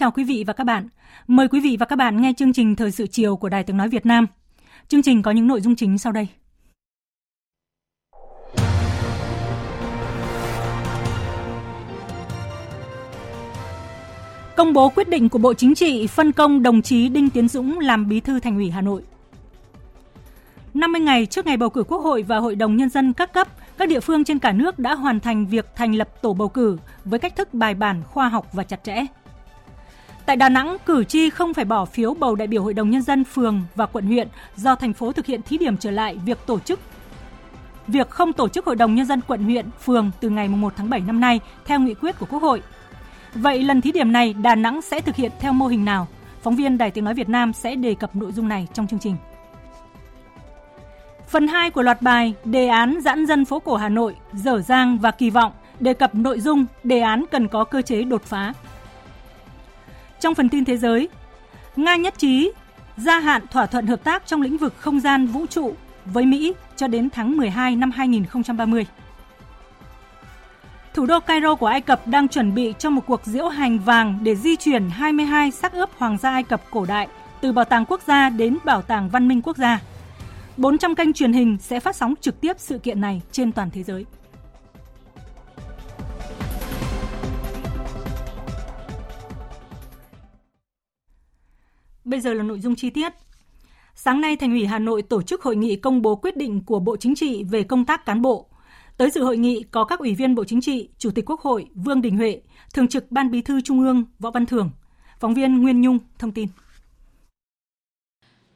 Chào quý vị và các bạn. Mời quý vị và các bạn nghe chương trình Thời sự chiều của Đài Tiếng Nói Việt Nam. Chương trình có những nội dung chính sau đây. Công bố quyết định của Bộ Chính trị phân công đồng chí Đinh Tiến Dũng làm bí thư Thành ủy Hà Nội. 50 ngày trước ngày bầu cử Quốc hội và Hội đồng Nhân dân các cấp, các địa phương trên cả nước đã hoàn thành việc thành lập tổ bầu cử với cách thức bài bản, khoa học và chặt chẽ. Tại Đà Nẵng, cử tri không phải bỏ phiếu bầu đại biểu Hội đồng Nhân dân phường và quận huyện do thành phố thực hiện thí điểm trở lại việc tổ chức việc không tổ chức Hội đồng Nhân dân quận huyện, phường từ ngày 1 tháng 7 năm nay theo nghị quyết của Quốc hội. Vậy lần thí điểm này Đà Nẵng sẽ thực hiện theo mô hình nào? Phóng viên Đài Tiếng Nói Việt Nam sẽ đề cập nội dung này trong chương trình. Phần 2 của loạt bài Đề án giãn dân phố cổ Hà Nội, dở dang và kỳ vọng đề cập nội dung đề án cần có cơ chế đột phá. Trong phần tin thế giới, Nga nhất trí gia hạn thỏa thuận hợp tác trong lĩnh vực không gian vũ trụ với Mỹ cho đến tháng 12 năm 2030. Thủ đô Cairo của Ai Cập đang chuẩn bị cho một cuộc diễu hành vàng để di chuyển 22 xác ướp hoàng gia Ai Cập cổ đại từ Bảo tàng Quốc gia đến Bảo tàng Văn minh Quốc gia. 400 kênh truyền hình sẽ phát sóng trực tiếp sự kiện này trên toàn thế giới. Bây giờ là nội dung chi tiết. Sáng nay, Thành ủy Hà Nội tổ chức hội nghị công bố quyết định của Bộ Chính trị về công tác cán bộ. Tới dự hội nghị có các ủy viên Bộ Chính trị, Chủ tịch Quốc hội Vương Đình Huệ, Thường trực Ban Bí thư Trung ương Võ Văn Thưởng. Phóng viên Nguyên Nhung thông tin.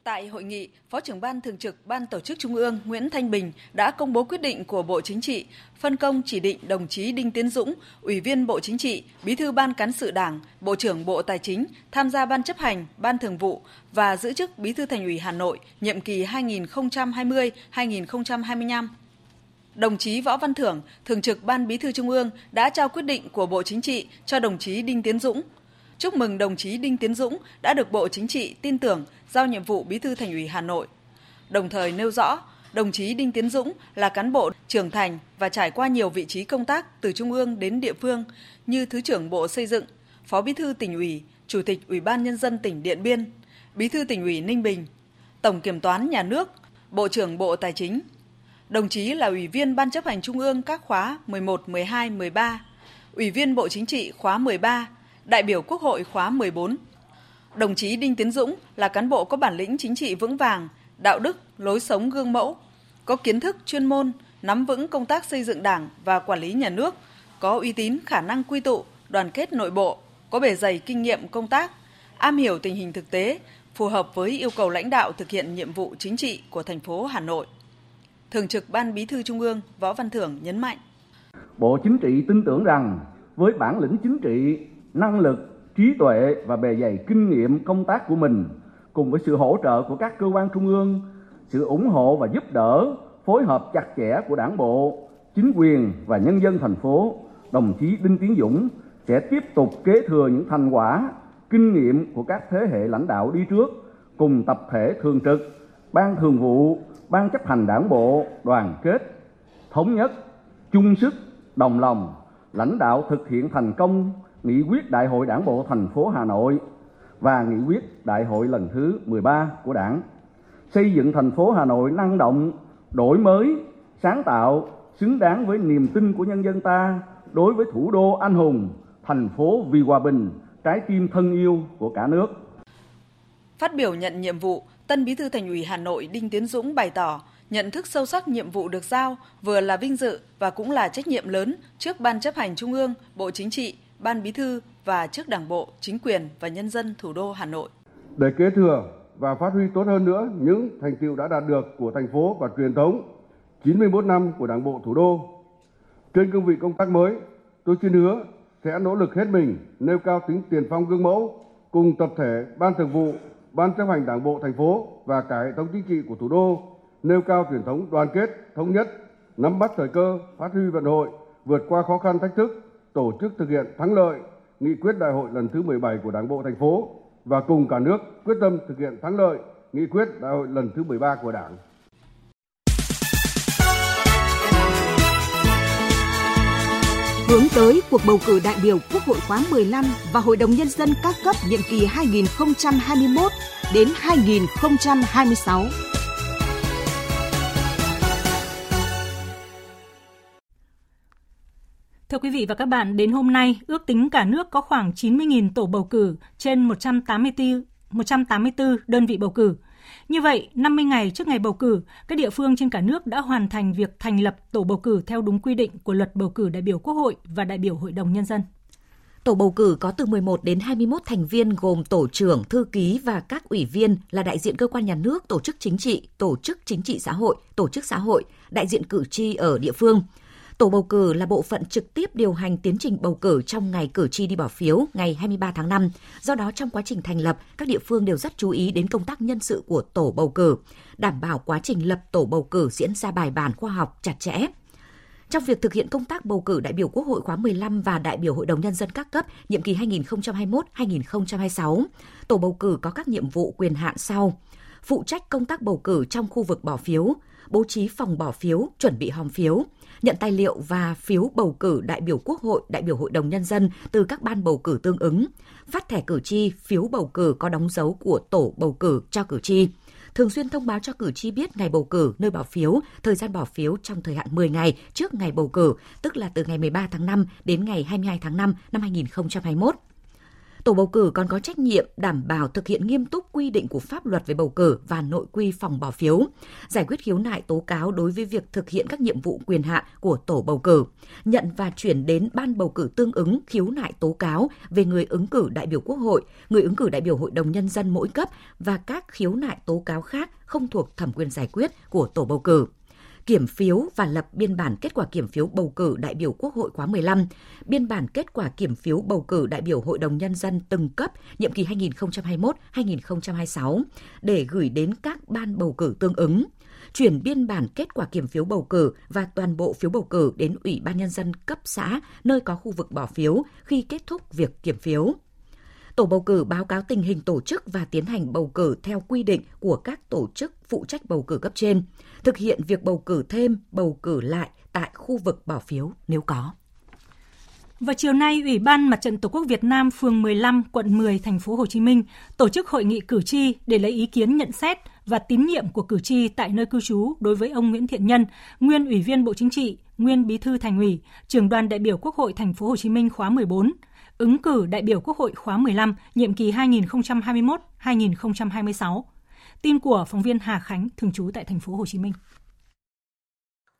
Tại hội nghị, Phó trưởng Ban Thường trực Ban Tổ chức Trung ương Nguyễn Thanh Bình đã công bố quyết định của Bộ Chính trị phân công chỉ định đồng chí Đinh Tiến Dũng, Ủy viên Bộ Chính trị, Bí thư Ban Cán sự Đảng, Bộ trưởng Bộ Tài chính tham gia Ban chấp hành, Ban thường vụ và giữ chức Bí thư Thành ủy Hà Nội nhiệm kỳ 2020-2025. Đồng chí Võ Văn Thưởng, Thường trực Ban Bí thư Trung ương đã trao quyết định của Bộ Chính trị cho đồng chí Đinh Tiến Dũng, chúc mừng đồng chí Đinh Tiến Dũng đã được Bộ Chính trị tin tưởng giao nhiệm vụ Bí thư Thành ủy Hà Nội. Đồng thời nêu rõ, đồng chí Đinh Tiến Dũng là cán bộ trưởng thành và trải qua nhiều vị trí công tác từ trung ương đến địa phương như Thứ trưởng Bộ Xây dựng, Phó Bí thư tỉnh ủy, Chủ tịch Ủy ban Nhân dân tỉnh Điện Biên, Bí thư tỉnh ủy Ninh Bình, Tổng Kiểm toán Nhà nước, Bộ trưởng Bộ Tài chính. Đồng chí là Ủy viên Ban chấp hành Trung ương các khóa 11, 12, 13, Ủy viên Bộ Chính trị khóa 13, đại biểu Quốc hội khóa 14. Đồng chí Đinh Tiến Dũng là cán bộ có bản lĩnh chính trị vững vàng, đạo đức, lối sống gương mẫu, có kiến thức chuyên môn, nắm vững công tác xây dựng Đảng và quản lý nhà nước, có uy tín khả năng quy tụ, đoàn kết nội bộ, có bề dày kinh nghiệm công tác, am hiểu tình hình thực tế, phù hợp với yêu cầu lãnh đạo thực hiện nhiệm vụ chính trị của thành phố Hà Nội. Thường trực Ban Bí thư Trung ương Võ Văn Thưởng nhấn mạnh. Bộ Chính trị tin tưởng rằng với bản lĩnh chính trị, năng lực, trí tuệ và bề dày kinh nghiệm công tác của mình cùng với sự hỗ trợ của các cơ quan trung ương, sự ủng hộ và giúp đỡ, phối hợp chặt chẽ của Đảng bộ, chính quyền và nhân dân thành phố, đồng chí Đinh Tiến Dũng sẽ tiếp tục kế thừa những thành quả, kinh nghiệm của các thế hệ lãnh đạo đi trước cùng tập thể thường trực, ban thường vụ, ban chấp hành đảng bộ đoàn kết, thống nhất, chung sức, đồng lòng, lãnh đạo thực hiện thành công nghị quyết Đại hội Đảng bộ thành phố Hà Nội và nghị quyết Đại hội lần thứ 13 của Đảng. Xây dựng thành phố Hà Nội năng động, đổi mới, sáng tạo, xứng đáng với niềm tin của nhân dân ta đối với thủ đô anh hùng, thành phố vì hòa bình, trái tim thân yêu của cả nước. Phát biểu nhận nhiệm vụ, Tân Bí thư Thành ủy Hà Nội Đinh Tiến Dũng bày tỏ nhận thức sâu sắc nhiệm vụ được giao vừa là vinh dự và cũng là trách nhiệm lớn trước Ban chấp hành Trung ương, Bộ Chính trị, Ban Bí thư và trước Đảng bộ, chính quyền và nhân dân thủ đô Hà Nội. Để kế thừa và phát huy tốt hơn nữa những thành tựu đã đạt được của thành phố và truyền thống 91 năm của Đảng bộ thủ đô. Trên cương vị công tác mới, tôi xin hứa sẽ nỗ lực hết mình nêu cao tính tiền phong gương mẫu cùng tập thể Ban Thường vụ, Ban chấp hành Đảng bộ thành phố và cả hệ thống chính trị của thủ đô nêu cao truyền thống đoàn kết, thống nhất, nắm bắt thời cơ, phát huy vận hội, vượt qua khó khăn thách thức, tổ chức thực hiện thắng lợi nghị quyết đại hội lần thứ 17 của Đảng bộ thành phố và cùng cả nước quyết tâm thực hiện thắng lợi nghị quyết đại hội lần thứ 13 của Đảng. Hướng tới cuộc bầu cử đại biểu Quốc hội khóa 15 và Hội đồng Nhân dân các cấp nhiệm kỳ 2021 đến 2026. Thưa quý vị và các bạn, đến hôm nay, ước tính cả nước có khoảng 90.000 tổ bầu cử trên 184, 184 đơn vị bầu cử. Như vậy, 50 ngày trước ngày bầu cử, các địa phương trên cả nước đã hoàn thành việc thành lập tổ bầu cử theo đúng quy định của luật bầu cử đại biểu Quốc hội và đại biểu Hội đồng Nhân dân. Tổ bầu cử có từ 11 đến 21 thành viên gồm tổ trưởng, thư ký và các ủy viên là đại diện cơ quan nhà nước, tổ chức chính trị, tổ chức chính trị xã hội, tổ chức xã hội, đại diện cử tri ở địa phương – Tổ bầu cử là bộ phận trực tiếp điều hành tiến trình bầu cử trong ngày cử tri đi bỏ phiếu ngày 23 tháng 5. Do đó, trong quá trình thành lập, các địa phương đều rất chú ý đến công tác nhân sự của tổ bầu cử, đảm bảo quá trình lập tổ bầu cử diễn ra bài bản khoa học chặt chẽ. Trong việc thực hiện công tác bầu cử đại biểu Quốc hội khóa 15 và đại biểu Hội đồng Nhân dân các cấp nhiệm kỳ 2021-2026, tổ bầu cử có các nhiệm vụ quyền hạn sau. Phụ trách công tác bầu cử trong khu vực bỏ phiếu, bố trí phòng bỏ phiếu, chuẩn bị hòm phiếu, nhận tài liệu và phiếu bầu cử đại biểu Quốc hội, đại biểu Hội đồng Nhân dân từ các ban bầu cử tương ứng, phát thẻ cử tri, phiếu bầu cử có đóng dấu của tổ bầu cử cho cử tri thường xuyên thông báo cho cử tri biết ngày bầu cử, nơi bỏ phiếu, thời gian bỏ phiếu trong thời hạn 10 ngày trước ngày bầu cử, tức là từ ngày 13 tháng 5 đến ngày 22 tháng 5 năm 2021. Tổ bầu cử còn có trách nhiệm đảm bảo thực hiện nghiêm túc quy định của pháp luật về bầu cử và nội quy phòng bỏ phiếu, giải quyết khiếu nại tố cáo đối với việc thực hiện các nhiệm vụ quyền hạn của tổ bầu cử, nhận và chuyển đến ban bầu cử tương ứng khiếu nại tố cáo về người ứng cử đại biểu Quốc hội, người ứng cử đại biểu Hội đồng Nhân dân mỗi cấp và các khiếu nại tố cáo khác không thuộc thẩm quyền giải quyết của tổ bầu cử kiểm phiếu và lập biên bản kết quả kiểm phiếu bầu cử đại biểu Quốc hội khóa 15, biên bản kết quả kiểm phiếu bầu cử đại biểu Hội đồng Nhân dân từng cấp nhiệm kỳ 2021-2026 để gửi đến các ban bầu cử tương ứng chuyển biên bản kết quả kiểm phiếu bầu cử và toàn bộ phiếu bầu cử đến Ủy ban Nhân dân cấp xã nơi có khu vực bỏ phiếu khi kết thúc việc kiểm phiếu. Tổ bầu cử báo cáo tình hình tổ chức và tiến hành bầu cử theo quy định của các tổ chức phụ trách bầu cử cấp trên, thực hiện việc bầu cử thêm, bầu cử lại tại khu vực bỏ phiếu nếu có. Vào chiều nay, Ủy ban Mặt trận Tổ quốc Việt Nam phường 15, quận 10, thành phố Hồ Chí Minh tổ chức hội nghị cử tri để lấy ý kiến nhận xét và tín nhiệm của cử tri tại nơi cư trú đối với ông Nguyễn Thiện Nhân, nguyên Ủy viên Bộ Chính trị, nguyên Bí thư Thành ủy, trưởng đoàn đại biểu Quốc hội thành phố Hồ Chí Minh khóa 14, ứng cử đại biểu Quốc hội khóa 15, nhiệm kỳ 2021-2026. Tin của phóng viên Hà Khánh thường trú tại thành phố Hồ Chí Minh.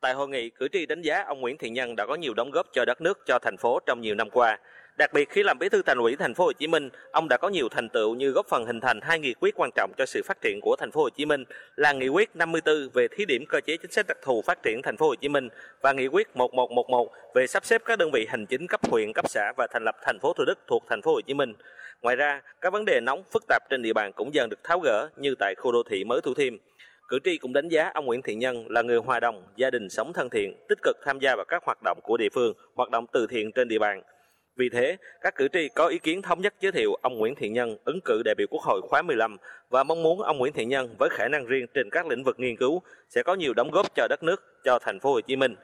Tại hội nghị, cử tri đánh giá ông Nguyễn Thiện Nhân đã có nhiều đóng góp cho đất nước, cho thành phố trong nhiều năm qua. Đặc biệt khi làm bí thư thành ủy thành phố Hồ Chí Minh, ông đã có nhiều thành tựu như góp phần hình thành hai nghị quyết quan trọng cho sự phát triển của thành phố Hồ Chí Minh là nghị quyết 54 về thí điểm cơ chế chính sách đặc thù phát triển thành phố Hồ Chí Minh và nghị quyết 1111 về sắp xếp các đơn vị hành chính cấp huyện, cấp xã và thành lập thành phố Thủ Đức thuộc thành phố Hồ Chí Minh. Ngoài ra, các vấn đề nóng phức tạp trên địa bàn cũng dần được tháo gỡ như tại khu đô thị mới Thủ Thiêm. Cử tri cũng đánh giá ông Nguyễn Thiện Nhân là người hòa đồng, gia đình sống thân thiện, tích cực tham gia vào các hoạt động của địa phương, hoạt động từ thiện trên địa bàn. Vì thế, các cử tri có ý kiến thống nhất giới thiệu ông Nguyễn Thiện Nhân ứng cử đại biểu Quốc hội khóa 15 và mong muốn ông Nguyễn Thiện Nhân với khả năng riêng trên các lĩnh vực nghiên cứu sẽ có nhiều đóng góp cho đất nước, cho thành phố Hồ Chí Minh.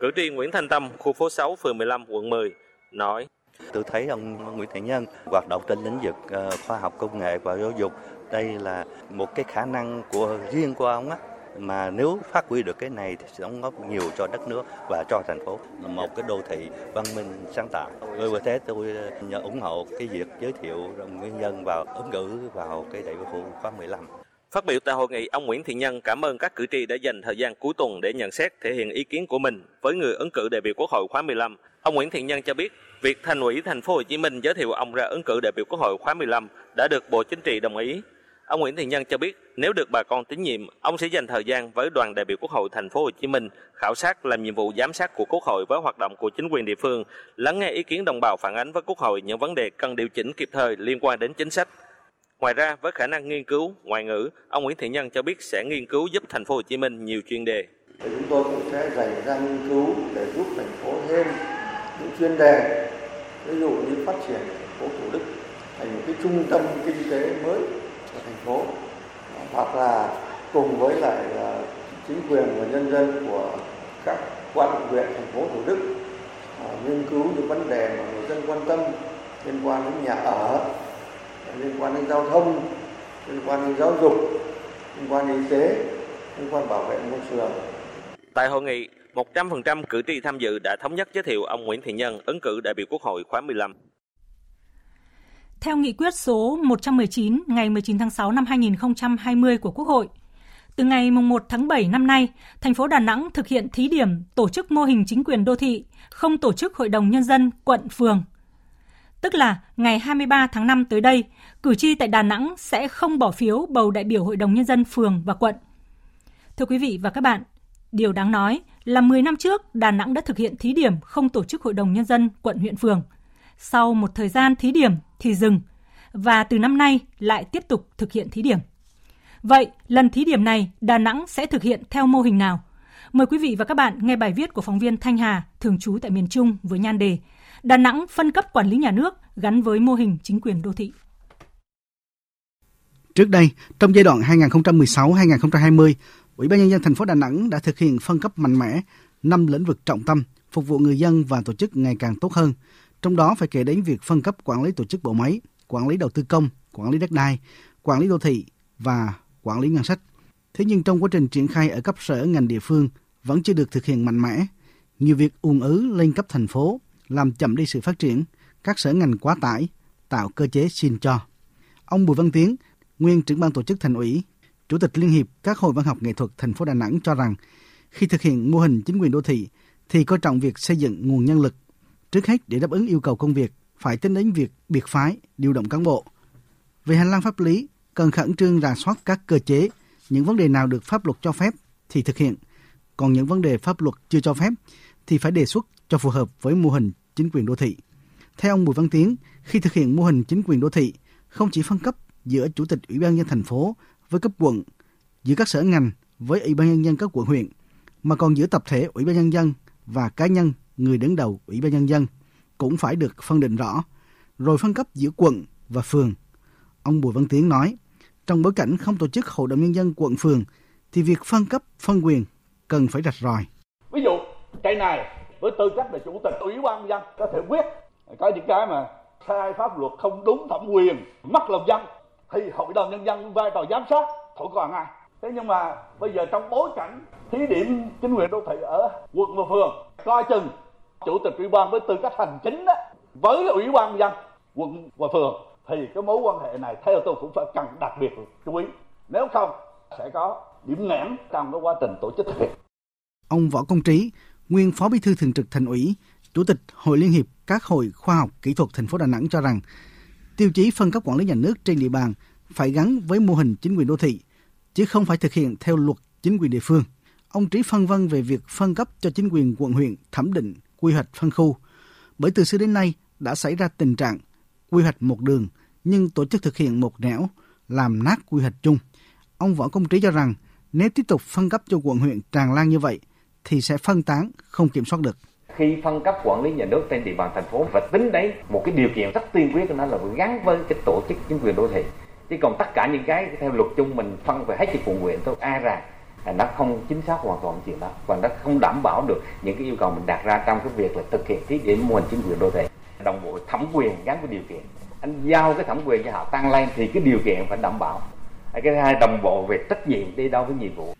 Cử tri Nguyễn Thanh Tâm, khu phố 6, phường 15, quận 10 nói: Tôi thấy ông Nguyễn Thiện Nhân hoạt động trên lĩnh vực ờ, khoa học công nghệ và giáo dục. Đây là một cái khả năng của riêng của ông á mà nếu phát huy được cái này thì sẽ đóng góp nhiều cho đất nước và cho thành phố một cái đô thị văn minh sáng tạo. Vì thế tôi ờ, ủng hộ cái việc giới thiệu nguyên nhân vào ứng cử vào cái đại biểu khóa 15. Phát biểu tại hội nghị, ông Nguyễn Thiện Nhân cảm ơn các cử tri đã dành thời gian cuối tuần để nhận xét thể hiện ý kiến của mình với người ứng cử đại biểu Quốc hội khóa 15. Ông Nguyễn Thiện Nhân cho biết, việc Thành ủy Thành phố Hồ Chí Minh giới thiệu ông ra ứng cử đại biểu Quốc hội khóa 15 đã được Bộ Chính trị đồng ý. Ông Nguyễn Thiện Nhân cho biết, nếu được bà con tín nhiệm, ông sẽ dành thời gian với đoàn đại biểu Quốc hội Thành phố Hồ Chí Minh khảo sát làm nhiệm vụ giám sát của Quốc hội với hoạt động của chính quyền địa phương, lắng nghe ý kiến đồng bào phản ánh với Quốc hội những vấn đề cần điều chỉnh kịp thời liên quan đến chính sách. Ngoài ra, với khả năng nghiên cứu, ngoại ngữ, ông Nguyễn Thiện Nhân cho biết sẽ nghiên cứu giúp thành phố Hồ Chí Minh nhiều chuyên đề. Chúng tôi cũng sẽ dành ra nghiên cứu để giúp thành phố thêm những chuyên đề, ví dụ như phát triển thành phố Thủ Đức thành một cái trung tâm kinh tế mới thành phố, hoặc là cùng với lại ờ, chính quyền và nhân dân của các quận huyện thành phố Thủ Đức ờ, nghiên cứu những vấn đề mà người dân quan tâm liên quan đến nhà ở liên quan đến giao thông liên quan đến giáo dục liên quan đến y tế liên quan bảo vệ môi trường Tại hội nghị, 100% cử tri tham dự đã thống nhất giới thiệu ông Nguyễn Thiện Nhân ứng cử đại biểu Quốc hội khóa 15. Theo nghị quyết số 119 ngày 19 tháng 6 năm 2020 của Quốc hội, từ ngày 1 tháng 7 năm nay, thành phố Đà Nẵng thực hiện thí điểm tổ chức mô hình chính quyền đô thị, không tổ chức hội đồng nhân dân quận phường. Tức là ngày 23 tháng 5 tới đây, cử tri tại Đà Nẵng sẽ không bỏ phiếu bầu đại biểu hội đồng nhân dân phường và quận. Thưa quý vị và các bạn, điều đáng nói là 10 năm trước Đà Nẵng đã thực hiện thí điểm không tổ chức hội đồng nhân dân quận huyện phường. Sau một thời gian thí điểm thì dừng và từ năm nay lại tiếp tục thực hiện thí điểm. Vậy, lần thí điểm này Đà Nẵng sẽ thực hiện theo mô hình nào? Mời quý vị và các bạn nghe bài viết của phóng viên Thanh Hà, thường trú tại miền Trung với nhan đề Đà Nẵng phân cấp quản lý nhà nước gắn với mô hình chính quyền đô thị. Trước đây, trong giai đoạn 2016-2020, Ủy ban nhân dân thành phố Đà Nẵng đã thực hiện phân cấp mạnh mẽ năm lĩnh vực trọng tâm phục vụ người dân và tổ chức ngày càng tốt hơn. Trong đó phải kể đến việc phân cấp quản lý tổ chức bộ máy, quản lý đầu tư công, quản lý đất đai, quản lý đô thị và quản lý ngân sách. Thế nhưng trong quá trình triển khai ở cấp sở ngành địa phương vẫn chưa được thực hiện mạnh mẽ. Nhiều việc ùn ứ lên cấp thành phố làm chậm đi sự phát triển, các sở ngành quá tải, tạo cơ chế xin cho. Ông Bùi Văn Tiến, nguyên trưởng ban tổ chức thành ủy, chủ tịch Liên hiệp các hội văn học nghệ thuật thành phố Đà Nẵng cho rằng khi thực hiện mô hình chính quyền đô thị thì coi trọng việc xây dựng nguồn nhân lực. Trước hết để đáp ứng yêu cầu công việc phải tính đến việc biệt phái, điều động cán bộ. Về hành lang pháp lý, cần khẩn trương rà soát các cơ chế, những vấn đề nào được pháp luật cho phép thì thực hiện, còn những vấn đề pháp luật chưa cho phép thì phải đề xuất cho phù hợp với mô hình chính quyền đô thị. Theo ông Bùi Văn Tiến, khi thực hiện mô hình chính quyền đô thị, không chỉ phân cấp giữa chủ tịch ủy ban nhân thành phố với cấp quận, giữa các sở ngành với ủy ban nhân dân các quận huyện, mà còn giữa tập thể ủy ban nhân dân và cá nhân người đứng đầu ủy ban nhân dân cũng phải được phân định rõ, rồi phân cấp giữa quận và phường. Ông Bùi Văn Tiến nói, trong bối cảnh không tổ chức hội đồng nhân dân quận phường thì việc phân cấp phân quyền cần phải rạch ròi. Ví dụ cái này với tư cách là chủ tịch ủy ban dân có thể quyết có những cái mà sai pháp luật không đúng thẩm quyền mất lòng dân thì hội đồng nhân dân vai trò giám sát thổi còn ai thế nhưng mà bây giờ trong bối cảnh thí điểm chính quyền đô thị ở quận và phường coi chừng chủ tịch ủy ban với tư cách hành chính đó với ủy ban dân, quận và phường, thì cái mối quan hệ này theo tôi cũng phải cần đặc biệt chú ý. Nếu không, sẽ có điểm nghẽn trong cái quá trình tổ chức thực hiện. Ông võ công trí, nguyên phó bí thư thường trực thành ủy, chủ tịch hội liên hiệp các hội khoa học kỹ thuật thành phố đà nẵng cho rằng, tiêu chí phân cấp quản lý nhà nước trên địa bàn phải gắn với mô hình chính quyền đô thị, chứ không phải thực hiện theo luật chính quyền địa phương. Ông trí phân vân về việc phân cấp cho chính quyền quận huyện thẩm định quy hoạch phân khu. Bởi từ xưa đến nay đã xảy ra tình trạng quy hoạch một đường, nhưng tổ chức thực hiện một nẻo, làm nát quy hoạch chung. Ông võ công trí cho rằng nếu tiếp tục phân cấp cho quận huyện tràn lan như vậy thì sẽ phân tán, không kiểm soát được. Khi phân cấp quản lý nhà nước trên địa bàn thành phố và tính đấy, một cái điều kiện rất tiên quyết của nó là gắn với cái tổ chức chính quyền đô thị. Chứ còn tất cả những cái theo luật chung mình phân về hết cho quận huyện thôi, a rằng nó không chính xác hoàn toàn chuyện đó. Và nó không đảm bảo được những cái yêu cầu mình đặt ra trong cái việc là thực hiện thí điểm mô hình chính quyền đô thị. Đồng bộ thẩm quyền gắn với điều kiện. Anh giao cái thẩm quyền cho họ tăng lên thì cái điều kiện phải đảm bảo. Cái thứ hai đồng bộ về trách nhiệm đi đâu với nhiệm vụ.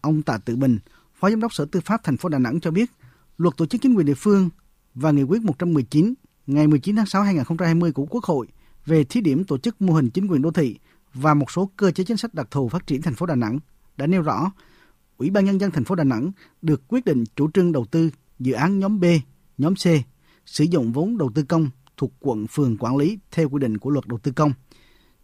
Ông Tạ Tự Bình Phó Giám đốc Sở Tư pháp thành phố Đà Nẵng cho biết, Luật tổ chức chính quyền địa phương và Nghị quyết 119 ngày 19 tháng 6 2020 của Quốc hội về thí điểm tổ chức mô hình chính quyền đô thị và một số cơ chế chính sách đặc thù phát triển thành phố Đà Nẵng đã nêu rõ Ủy ban nhân dân thành phố Đà Nẵng được quyết định chủ trương đầu tư dự án nhóm B, nhóm C sử dụng vốn đầu tư công thuộc quận phường quản lý theo quy định của luật đầu tư công.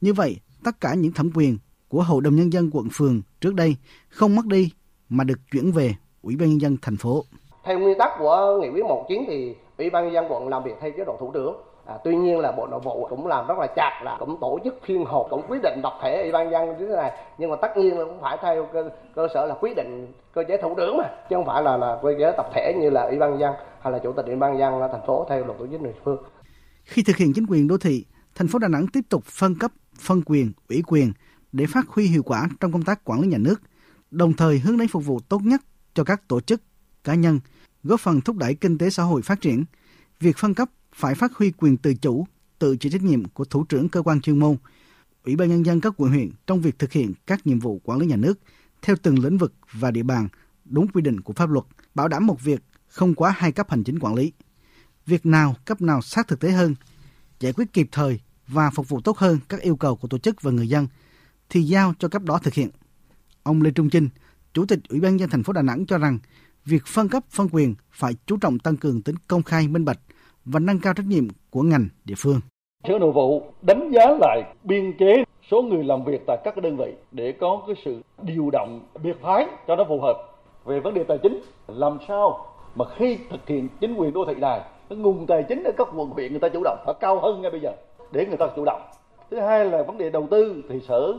Như vậy, tất cả những thẩm quyền của Hội đồng nhân dân quận phường trước đây không mất đi mà được chuyển về Ủy ban nhân dân thành phố. Theo nguyên tắc của nghị quyết 19 thì Ủy ban nhân dân quận làm việc theo chế độ thủ trưởng. À, tuy nhiên là Bộ Nội vụ cũng làm rất là chặt là cũng tổ chức phiên họp cũng quyết định tập thể Ủy ban dân như thế này nhưng mà tất nhiên là cũng phải theo cơ, cơ sở là quyết định cơ chế thủ trưởng mà chứ không phải là là cơ chế tập thể như là Ủy ban dân hay là Chủ tịch Ủy ban dân dân thành phố theo luật tổ chức địa phương. Khi thực hiện chính quyền đô thị, thành phố Đà Nẵng tiếp tục phân cấp, phân quyền, ủy quyền để phát huy hiệu quả trong công tác quản lý nhà nước, đồng thời hướng đến phục vụ tốt nhất cho các tổ chức, cá nhân, góp phần thúc đẩy kinh tế xã hội phát triển. Việc phân cấp phải phát huy quyền tự chủ, tự chịu trách nhiệm của thủ trưởng cơ quan chuyên môn, Ủy ban nhân dân các quận huyện trong việc thực hiện các nhiệm vụ quản lý nhà nước theo từng lĩnh vực và địa bàn đúng quy định của pháp luật, bảo đảm một việc không quá hai cấp hành chính quản lý. Việc nào cấp nào sát thực tế hơn, giải quyết kịp thời và phục vụ tốt hơn các yêu cầu của tổ chức và người dân thì giao cho cấp đó thực hiện. Ông Lê Trung Chinh, Chủ tịch Ủy ban nhân thành phố Đà Nẵng cho rằng việc phân cấp phân quyền phải chú trọng tăng cường tính công khai minh bạch và nâng cao trách nhiệm của ngành địa phương. Sở Nội vụ đánh giá lại biên chế số người làm việc tại các đơn vị để có cái sự điều động, biệt phái cho nó phù hợp về vấn đề tài chính, làm sao mà khi thực hiện chính quyền đô thị này, cái nguồn tài chính ở các quận huyện người ta chủ động, phải cao hơn ngay bây giờ để người ta chủ động thứ hai là vấn đề đầu tư thì sở,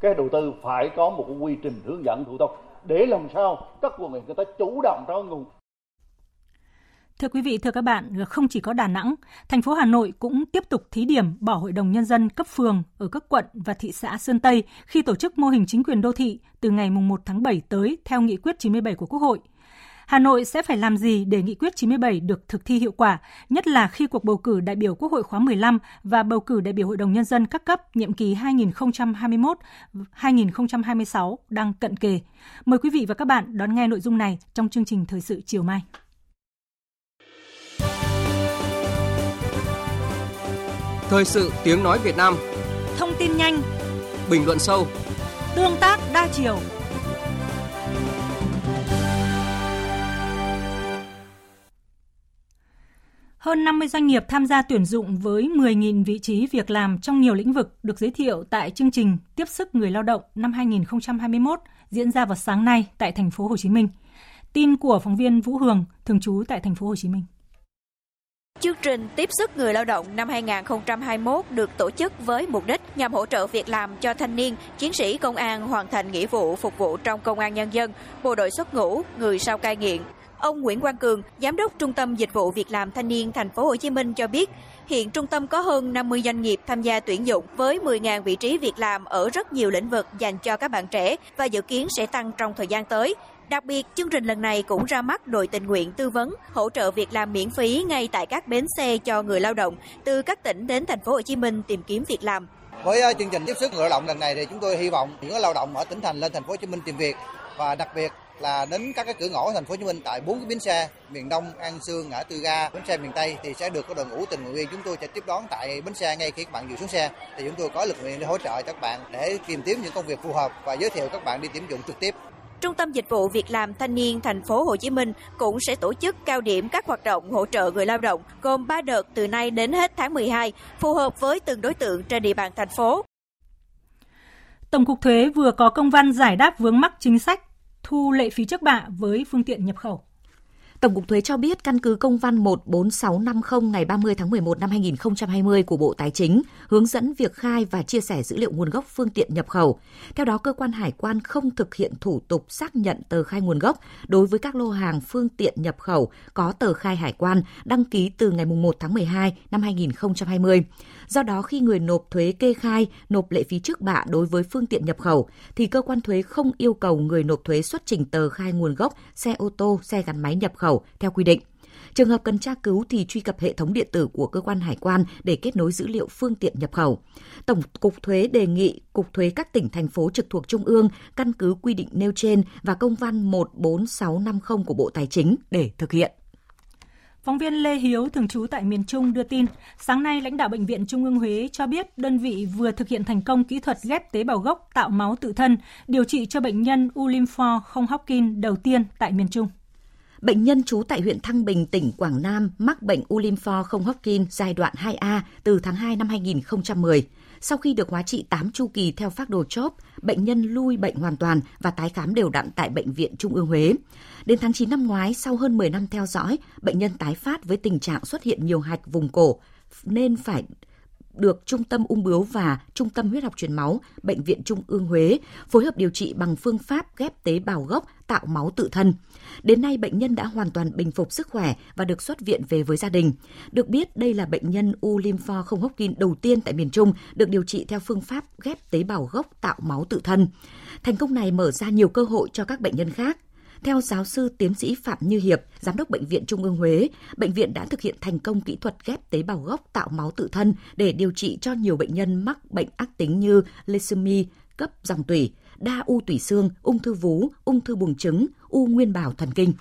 cái đầu tư phải có một quy trình hướng dẫn thủ tục để làm sao các quận huyện người ta chủ động trong nguồn Thưa quý vị, thưa các bạn, không chỉ có Đà Nẵng, thành phố Hà Nội cũng tiếp tục thí điểm bỏ hội đồng nhân dân cấp phường ở các quận và thị xã Sơn Tây khi tổ chức mô hình chính quyền đô thị từ ngày 1 tháng 7 tới theo nghị quyết 97 của Quốc hội. Hà Nội sẽ phải làm gì để nghị quyết 97 được thực thi hiệu quả, nhất là khi cuộc bầu cử đại biểu Quốc hội khóa 15 và bầu cử đại biểu Hội đồng Nhân dân các cấp nhiệm kỳ 2021-2026 đang cận kề. Mời quý vị và các bạn đón nghe nội dung này trong chương trình Thời sự chiều mai. Thời sự tiếng nói Việt Nam Thông tin nhanh Bình luận sâu Tương tác đa chiều Hơn 50 doanh nghiệp tham gia tuyển dụng với 10.000 vị trí việc làm trong nhiều lĩnh vực được giới thiệu tại chương trình Tiếp sức người lao động năm 2021 diễn ra vào sáng nay tại thành phố Hồ Chí Minh. Tin của phóng viên Vũ Hường, thường trú tại thành phố Hồ Chí Minh. Chương trình tiếp sức người lao động năm 2021 được tổ chức với mục đích nhằm hỗ trợ việc làm cho thanh niên, chiến sĩ công an hoàn thành nghĩa vụ phục vụ trong công an nhân dân, bộ đội xuất ngũ, người sau cai nghiện. Ông Nguyễn Quang Cường, giám đốc Trung tâm Dịch vụ Việc làm Thanh niên thành phố Hồ Chí Minh cho biết, hiện trung tâm có hơn 50 doanh nghiệp tham gia tuyển dụng với 10.000 vị trí việc làm ở rất nhiều lĩnh vực dành cho các bạn trẻ và dự kiến sẽ tăng trong thời gian tới. Đặc biệt, chương trình lần này cũng ra mắt đội tình nguyện tư vấn, hỗ trợ việc làm miễn phí ngay tại các bến xe cho người lao động từ các tỉnh đến thành phố Hồ Chí Minh tìm kiếm việc làm. Với ờ, chương trình tiếp sức người lao động lần này thì chúng tôi hy vọng những lao động ở tỉnh thành lên thành phố Hồ Chí Minh tìm việc và đặc biệt là đến các cái cửa ngõ thành phố Hồ Chí Minh tại bốn cái bến xe miền Đông, An Sương, ngã tư ga, bến xe miền Tây thì sẽ được có đội ngũ tình nguyện viên chúng tôi sẽ tiếp đón tại bến xe ngay khi các bạn vừa xuống xe thì chúng tôi có lực lượng để hỗ trợ các bạn để tìm kiếm những công việc phù hợp và giới thiệu các bạn đi tuyển dụng trực tiếp. Trung tâm Dịch vụ Việc làm Thanh niên thành phố Hồ Chí Minh cũng sẽ tổ chức cao điểm các hoạt động hỗ trợ người lao động gồm 3 đợt từ nay đến hết tháng 12, phù hợp với từng đối tượng trên địa bàn thành phố. Tổng cục Thuế vừa có công văn giải đáp vướng mắc chính sách thu lệ phí trước bạ với phương tiện nhập khẩu. Tổng cục Thuế cho biết căn cứ công văn 14650 ngày 30 tháng 11 năm 2020 của Bộ Tài chính hướng dẫn việc khai và chia sẻ dữ liệu nguồn gốc phương tiện nhập khẩu. Theo đó, cơ quan hải quan không thực hiện thủ tục xác nhận tờ khai nguồn gốc đối với các lô hàng phương tiện nhập khẩu có tờ khai hải quan đăng ký từ ngày 1 tháng 12 năm 2020. Do đó, khi người nộp thuế kê khai, nộp lệ phí trước bạ đối với phương tiện nhập khẩu, thì cơ quan thuế không yêu cầu người nộp thuế xuất trình tờ khai nguồn gốc xe ô tô, xe gắn máy nhập khẩu theo quy định. Trường hợp cần tra cứu thì truy cập hệ thống điện tử của cơ quan hải quan để kết nối dữ liệu phương tiện nhập khẩu. Tổng cục thuế đề nghị cục thuế các tỉnh thành phố trực thuộc trung ương căn cứ quy định nêu trên và công văn 14650 của Bộ Tài chính để thực hiện. Phóng viên Lê Hiếu, thường trú tại miền Trung đưa tin, sáng nay lãnh đạo Bệnh viện Trung ương Huế cho biết đơn vị vừa thực hiện thành công kỹ thuật ghép tế bào gốc tạo máu tự thân, điều trị cho bệnh nhân u lympho không Hodgkin đầu tiên tại miền Trung. Bệnh nhân trú tại huyện Thăng Bình, tỉnh Quảng Nam mắc bệnh u lympho không Hodgkin giai đoạn 2A từ tháng 2 năm 2010. Sau khi được hóa trị 8 chu kỳ theo phác đồ chóp, bệnh nhân lui bệnh hoàn toàn và tái khám đều đặn tại Bệnh viện Trung ương Huế. Đến tháng 9 năm ngoái, sau hơn 10 năm theo dõi, bệnh nhân tái phát với tình trạng xuất hiện nhiều hạch vùng cổ, nên phải được Trung tâm ung bướu và Trung tâm huyết học truyền máu, Bệnh viện Trung ương Huế phối hợp điều trị bằng phương pháp ghép tế bào gốc tạo máu tự thân. Đến nay, bệnh nhân đã hoàn toàn bình phục sức khỏe và được xuất viện về với gia đình. Được biết, đây là bệnh nhân u lympho không Hopkins đầu tiên tại miền Trung được điều trị theo phương pháp ghép tế bào gốc tạo máu tự thân. Thành công này mở ra nhiều cơ hội cho các bệnh nhân khác theo giáo sư tiến sĩ Phạm Như Hiệp, giám đốc bệnh viện Trung ương Huế, bệnh viện đã thực hiện thành công kỹ thuật ghép tế bào gốc tạo máu tự thân để điều trị cho nhiều bệnh nhân mắc bệnh ác tính như leukemia cấp dòng tủy, đa u tủy xương, ung thư vú, ung thư buồng trứng, u nguyên bào thần kinh.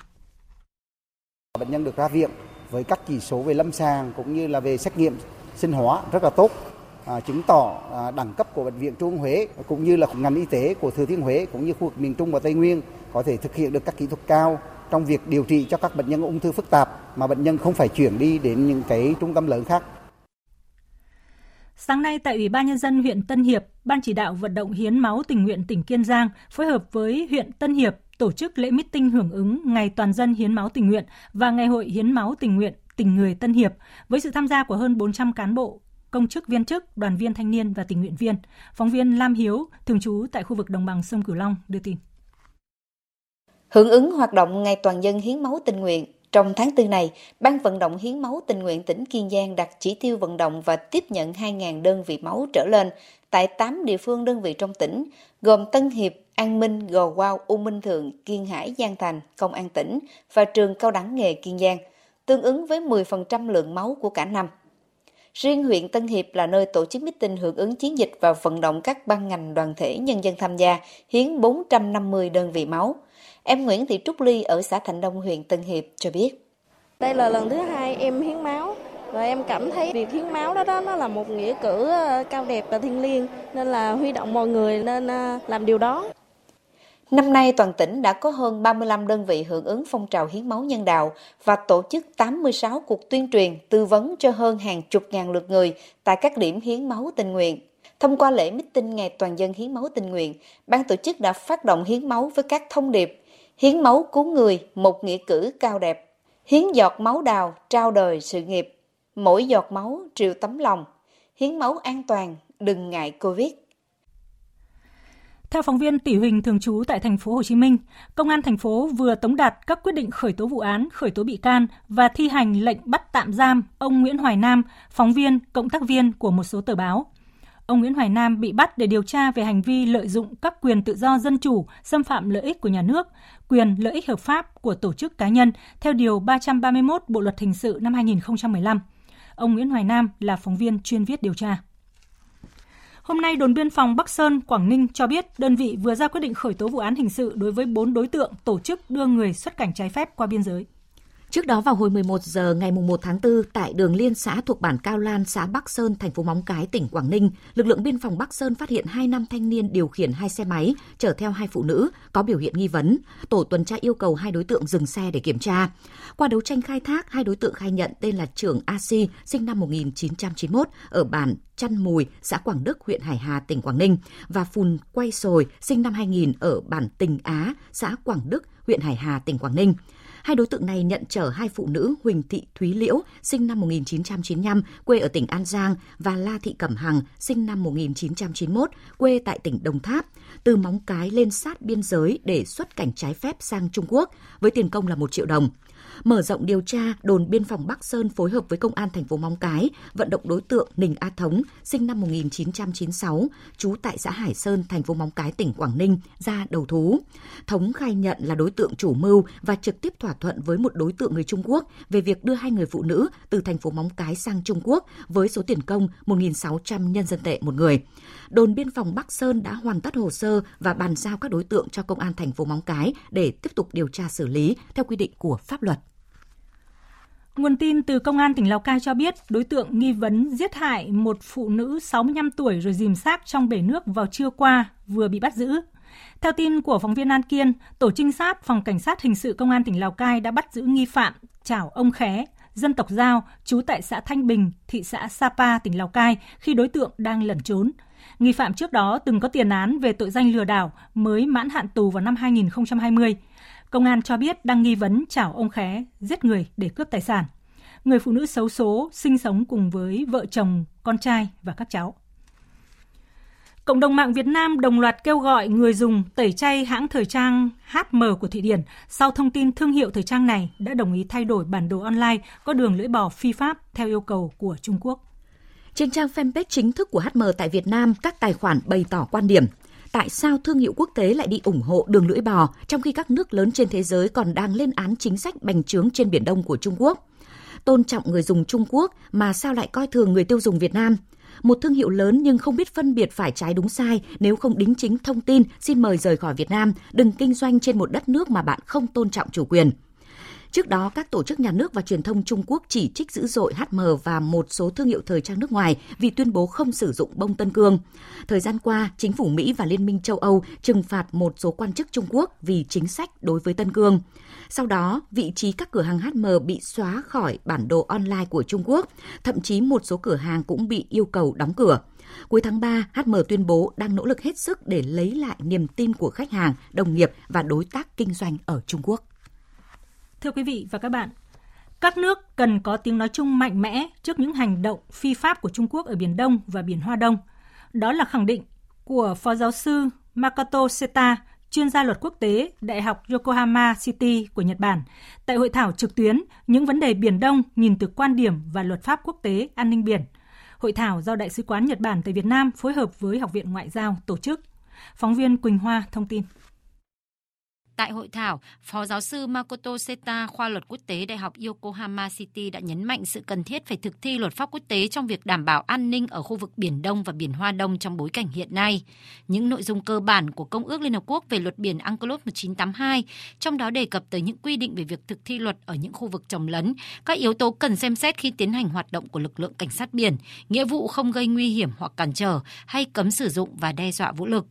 Bệnh nhân được ra viện với các chỉ số về lâm sàng cũng như là về xét nghiệm sinh hóa rất là tốt À, chứng tỏ à, đẳng cấp của bệnh viện Trung Huế cũng như là ngành y tế của Thừa Thiên Huế cũng như khu vực miền Trung và Tây Nguyên có thể thực hiện được các kỹ thuật cao trong việc điều trị cho các bệnh nhân ung thư phức tạp mà bệnh nhân không phải chuyển đi đến những cái trung tâm lớn khác. Sáng nay tại Ủy ban Nhân dân huyện Tân Hiệp, Ban chỉ đạo vận động hiến máu tình nguyện tỉnh Kiên Giang phối hợp với huyện Tân Hiệp tổ chức lễ meeting hưởng ứng Ngày Toàn dân hiến máu tình nguyện và Ngày hội hiến máu tình nguyện tình người Tân Hiệp với sự tham gia của hơn 400 cán bộ, công chức viên chức, đoàn viên thanh niên và tình nguyện viên. Phóng viên Lam Hiếu, thường trú tại khu vực đồng bằng sông Cửu Long đưa tin. Hưởng ứng hoạt động Ngày Toàn dân hiến máu tình nguyện, trong tháng 4 này, Ban vận động hiến máu tình nguyện tỉnh Kiên Giang đặt chỉ tiêu vận động và tiếp nhận 2.000 đơn vị máu trở lên tại 8 địa phương đơn vị trong tỉnh, gồm Tân Hiệp, An Minh, Gò Quao, U Minh Thượng, Kiên Hải, Giang Thành, Công an tỉnh và trường cao đẳng nghề Kiên Giang, tương ứng với 10% lượng máu của cả năm. Riêng huyện Tân Hiệp là nơi tổ chức meeting hưởng ứng chiến dịch và vận động các ban ngành đoàn thể nhân dân tham gia hiến 450 đơn vị máu. Em Nguyễn Thị Trúc Ly ở xã Thạnh Đông, huyện Tân Hiệp cho biết. Đây là lần thứ hai em hiến máu và em cảm thấy việc hiến máu đó đó nó là một nghĩa cử ờ, cao đẹp và thiêng liêng nên là huy động mọi người nên ờ, làm điều đó. Năm nay toàn tỉnh đã có hơn 35 đơn vị hưởng ứng phong trào hiến máu nhân đạo và tổ chức 86 cuộc tuyên truyền tư vấn cho hơn hàng chục ngàn lượt người tại các điểm hiến máu tình nguyện. Thông qua lễ meeting Ngày Toàn dân hiến máu tình nguyện, ban tổ chức đã phát động hiến máu với các thông điệp Hiến máu cứu người, một nghĩa cử cao đẹp. Hiến giọt máu đào, trao đời sự nghiệp. Mỗi giọt máu triệu tấm lòng. Hiến máu an toàn, đừng ngại Covid. Theo phóng viên Tỷ Huỳnh thường trú tại thành phố Hồ Chí Minh, công an thành phố vừa tống đạt các quyết định khởi tố vụ án, khởi tố bị can và thi hành lệnh bắt tạm giam ông Nguyễn Hoài Nam, phóng viên, cộng tác viên của một số tờ báo. Ông Nguyễn Hoài Nam bị bắt để điều tra về hành vi lợi dụng các quyền tự do dân chủ, xâm phạm lợi ích của nhà nước, quyền lợi ích hợp pháp của tổ chức cá nhân theo Điều 331 Bộ Luật Hình sự năm 2015. Ông Nguyễn Hoài Nam là phóng viên chuyên viết điều tra. Hôm nay, đồn biên phòng Bắc Sơn, Quảng Ninh cho biết đơn vị vừa ra quyết định khởi tố vụ án hình sự đối với 4 đối tượng tổ chức đưa người xuất cảnh trái phép qua biên giới. Trước đó vào hồi 11 giờ ngày 1 tháng 4 tại đường liên xã thuộc bản Cao Lan, xã Bắc Sơn, thành phố Móng Cái, tỉnh Quảng Ninh, lực lượng biên phòng Bắc Sơn phát hiện hai nam thanh niên điều khiển hai xe máy chở theo hai phụ nữ có biểu hiện nghi vấn. Tổ tuần tra yêu cầu hai đối tượng dừng xe để kiểm tra. Qua đấu tranh khai thác, hai đối tượng khai nhận tên là Trưởng A Si, sinh năm 1991 ở bản Chăn Mùi, xã Quảng Đức, huyện Hải Hà, tỉnh Quảng Ninh và Phùn Quay Sồi, sinh năm 2000 ở bản Tình Á, xã Quảng Đức, huyện Hải Hà, tỉnh Quảng Ninh. Hai đối tượng này nhận chở hai phụ nữ Huỳnh Thị Thúy Liễu, sinh năm 1995, quê ở tỉnh An Giang và La Thị Cẩm Hằng, sinh năm 1991, quê tại tỉnh Đồng Tháp, từ Móng Cái lên sát biên giới để xuất cảnh trái phép sang Trung Quốc với tiền công là 1 triệu đồng. Mở rộng điều tra, đồn biên phòng Bắc Sơn phối hợp với công an thành phố Móng Cái vận động đối tượng Ninh A Thống, sinh năm 1996, trú tại xã Hải Sơn, thành phố Móng Cái, tỉnh Quảng Ninh ra đầu thú. Thống khai nhận là đối tượng chủ mưu và trực tiếp thỏa thuận với một đối tượng người Trung Quốc về việc đưa hai người phụ nữ từ thành phố Móng Cái sang Trung Quốc với số tiền công 1.600 nhân dân tệ một người. Đồn biên phòng Bắc Sơn đã hoàn tất hồ sơ và bàn giao các đối tượng cho công an thành phố Móng Cái để tiếp tục điều tra xử lý theo quy định của pháp luật. Nguồn tin từ Công an tỉnh Lào Cai cho biết đối tượng nghi vấn giết hại một phụ nữ 65 tuổi rồi dìm xác trong bể nước vào trưa qua vừa bị bắt giữ. Theo tin của phóng viên An Kiên, tổ trinh sát Phòng Cảnh sát Hình sự Công an tỉnh Lào Cai đã bắt giữ nghi phạm Chảo Ông Khé, dân tộc Giao, trú tại xã Thanh Bình, thị xã Sapa, tỉnh Lào Cai khi đối tượng đang lẩn trốn. Nghi phạm trước đó từng có tiền án về tội danh lừa đảo, mới mãn hạn tù vào năm 2020. Công an cho biết đang nghi vấn Chảo Ông Khé giết người để cướp tài sản. Người phụ nữ xấu số sinh sống cùng với vợ chồng, con trai và các cháu. Cộng đồng mạng Việt Nam đồng loạt kêu gọi người dùng tẩy chay hãng thời trang HM của Thụy Điển sau thông tin thương hiệu thời trang này đã đồng ý thay đổi bản đồ online có đường lưỡi bò phi pháp theo yêu cầu của Trung Quốc. Trên trang fanpage chính thức của HM tại Việt Nam, các tài khoản bày tỏ quan điểm tại sao thương hiệu quốc tế lại đi ủng hộ đường lưỡi bò trong khi các nước lớn trên thế giới còn đang lên án chính sách bành trướng trên Biển Đông của Trung Quốc. Tôn trọng người dùng Trung Quốc mà sao lại coi thường người tiêu dùng Việt Nam? Một thương hiệu lớn nhưng không biết phân biệt phải trái đúng sai nếu không đính chính thông tin xin mời rời khỏi Việt Nam, đừng kinh doanh trên một đất nước mà bạn không tôn trọng chủ quyền. Trước đó, các tổ chức nhà nước và truyền thông Trung Quốc chỉ trích dữ dội HM và một số thương hiệu thời trang nước ngoài vì tuyên bố không sử dụng bông Tân Cương. Thời gian qua, chính phủ Mỹ và Liên minh châu Âu trừng phạt một số quan chức Trung Quốc vì chính sách đối với Tân Cương. Sau đó, vị trí các cửa hàng HM bị xóa khỏi bản đồ online của Trung Quốc, thậm chí một số cửa hàng cũng bị yêu cầu đóng cửa. Cuối tháng 3, HM tuyên bố đang nỗ lực hết sức để lấy lại niềm tin của khách hàng, đồng nghiệp và đối tác kinh doanh ở Trung Quốc. Thưa quý vị và các bạn, các nước cần có tiếng nói chung mạnh mẽ trước những hành động phi pháp của Trung Quốc ở Biển Đông và Biển Hoa Đông. Đó là khẳng định của Phó giáo sư Makoto Seta, chuyên gia luật quốc tế, Đại học Yokohama City của Nhật Bản, tại hội thảo trực tuyến những vấn đề Biển Đông nhìn từ quan điểm và luật pháp quốc tế an ninh biển. Hội thảo do Đại sứ quán Nhật Bản tại Việt Nam phối hợp với Học viện Ngoại giao tổ chức. Phóng viên Quỳnh Hoa thông tin. Tại hội thảo, Phó giáo sư Makoto Seta, khoa luật quốc tế Đại học Yokohama City đã nhấn mạnh sự cần thiết phải thực thi luật pháp quốc tế trong việc đảm bảo an ninh ở khu vực Biển Đông và Biển Hoa Đông trong bối cảnh hiện nay. Những nội dung cơ bản của Công ước Liên Hợp Quốc về luật biển UNCLOS 1982, trong đó đề cập tới những quy định về việc thực thi luật ở những khu vực trồng lấn, các yếu tố cần xem xét khi tiến hành hoạt động của lực lượng cảnh sát biển, nghĩa vụ không gây nguy hiểm hoặc cản trở hay cấm sử dụng và đe dọa vũ lực.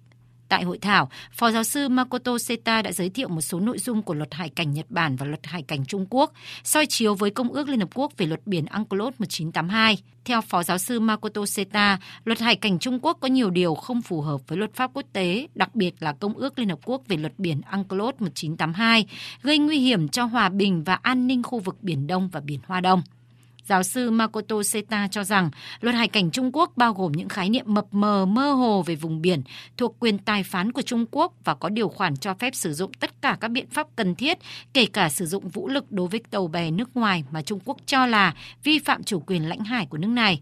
Tại hội thảo, Phó giáo sư Makoto Seta đã giới thiệu một số nội dung của luật hải cảnh Nhật Bản và luật hải cảnh Trung Quốc, soi chiếu với Công ước Liên Hợp Quốc về luật biển UNCLOS 1982. Theo Phó giáo sư Makoto Seta, luật hải cảnh Trung Quốc có nhiều điều không phù hợp với luật pháp quốc tế, đặc biệt là Công ước Liên Hợp Quốc về luật biển UNCLOS 1982, gây nguy hiểm cho hòa bình và an ninh khu vực Biển Đông và Biển Hoa Đông. Giáo sư Makoto Seta cho rằng luật hải cảnh Trung Quốc bao gồm những khái niệm mập mờ mơ hồ về vùng biển thuộc quyền tài phán của Trung Quốc và có điều khoản cho phép sử dụng tất cả các biện pháp cần thiết, kể cả sử dụng vũ lực đối với tàu bè nước ngoài mà Trung Quốc cho là vi phạm chủ quyền lãnh hải của nước này.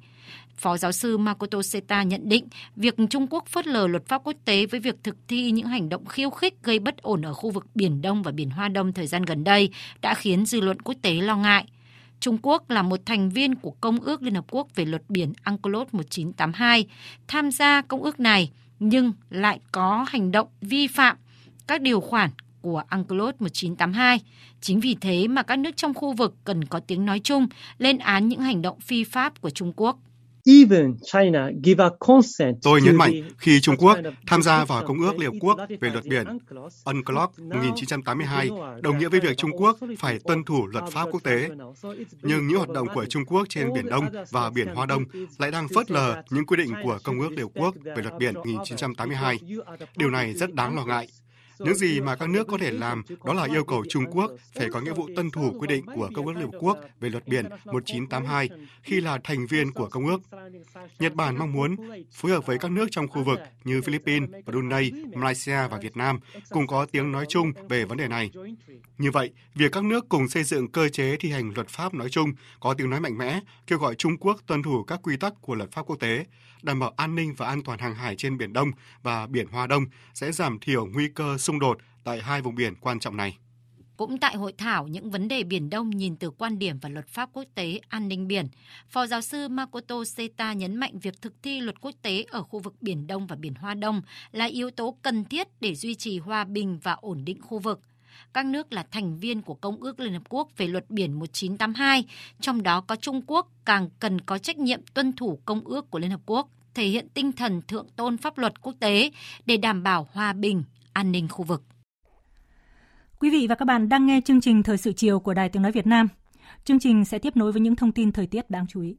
Phó giáo sư Makoto Seta nhận định việc Trung Quốc phớt lờ luật pháp quốc tế với việc thực thi những hành động khiêu khích gây bất ổn ở khu vực Biển Đông và Biển Hoa Đông thời gian gần đây đã khiến dư luận quốc tế lo ngại. Trung Quốc là một thành viên của Công ước Liên Hợp Quốc về luật biển UNCLOS 1982, tham gia công ước này nhưng lại có hành động vi phạm các điều khoản của UNCLOS 1982. Chính vì thế mà các nước trong khu vực cần có tiếng nói chung lên án những hành động phi pháp của Trung Quốc. Tôi nhấn mạnh khi Trung Quốc tham gia vào Công ước Liên Hợp Quốc về luật biển UNCLOS 1982 đồng nghĩa với việc Trung Quốc phải tuân thủ luật pháp quốc tế. Nhưng những hoạt động của Trung Quốc trên Biển Đông và Biển Hoa Đông lại đang phớt lờ những quy định của Công ước Liên Hợp Quốc về luật biển 1982. Điều này rất đáng lo ngại. Những gì mà các nước có thể làm đó là yêu cầu Trung Quốc phải có nghĩa vụ tuân thủ quy định của Công ước Liên Hợp Quốc về luật biển 1982 khi là thành viên của Công ước. Nhật Bản mong muốn phối hợp với các nước trong khu vực như Philippines, Brunei, Malaysia và Việt Nam cùng có tiếng nói chung về vấn đề này. Như vậy, việc các nước cùng xây dựng cơ chế thi hành luật pháp nói chung có tiếng nói mạnh mẽ, kêu gọi Trung Quốc tuân thủ các quy tắc của luật pháp quốc tế, đảm bảo an ninh và an toàn hàng hải trên Biển Đông và Biển Hoa Đông sẽ giảm thiểu nguy cơ xung đột tại hai vùng biển quan trọng này. Cũng tại hội thảo những vấn đề Biển Đông nhìn từ quan điểm và luật pháp quốc tế an ninh biển, Phó giáo sư Makoto Seta nhấn mạnh việc thực thi luật quốc tế ở khu vực Biển Đông và Biển Hoa Đông là yếu tố cần thiết để duy trì hòa bình và ổn định khu vực. các nước là thành viên của Công ước Liên Hợp Quốc về luật biển 1982, trong đó có Trung Quốc càng cần có trách nhiệm tuân thủ Công ước của Liên Hợp Quốc, thể hiện tinh thần thượng tôn pháp luật quốc tế để đảm bảo hòa bình, an ninh khu vực. Quý vị và các bạn đang nghe chương trình Thời sự chiều của Đài Tiếng Nói Việt Nam. Chương trình sẽ tiếp nối với những thông tin thời tiết đáng chú ý.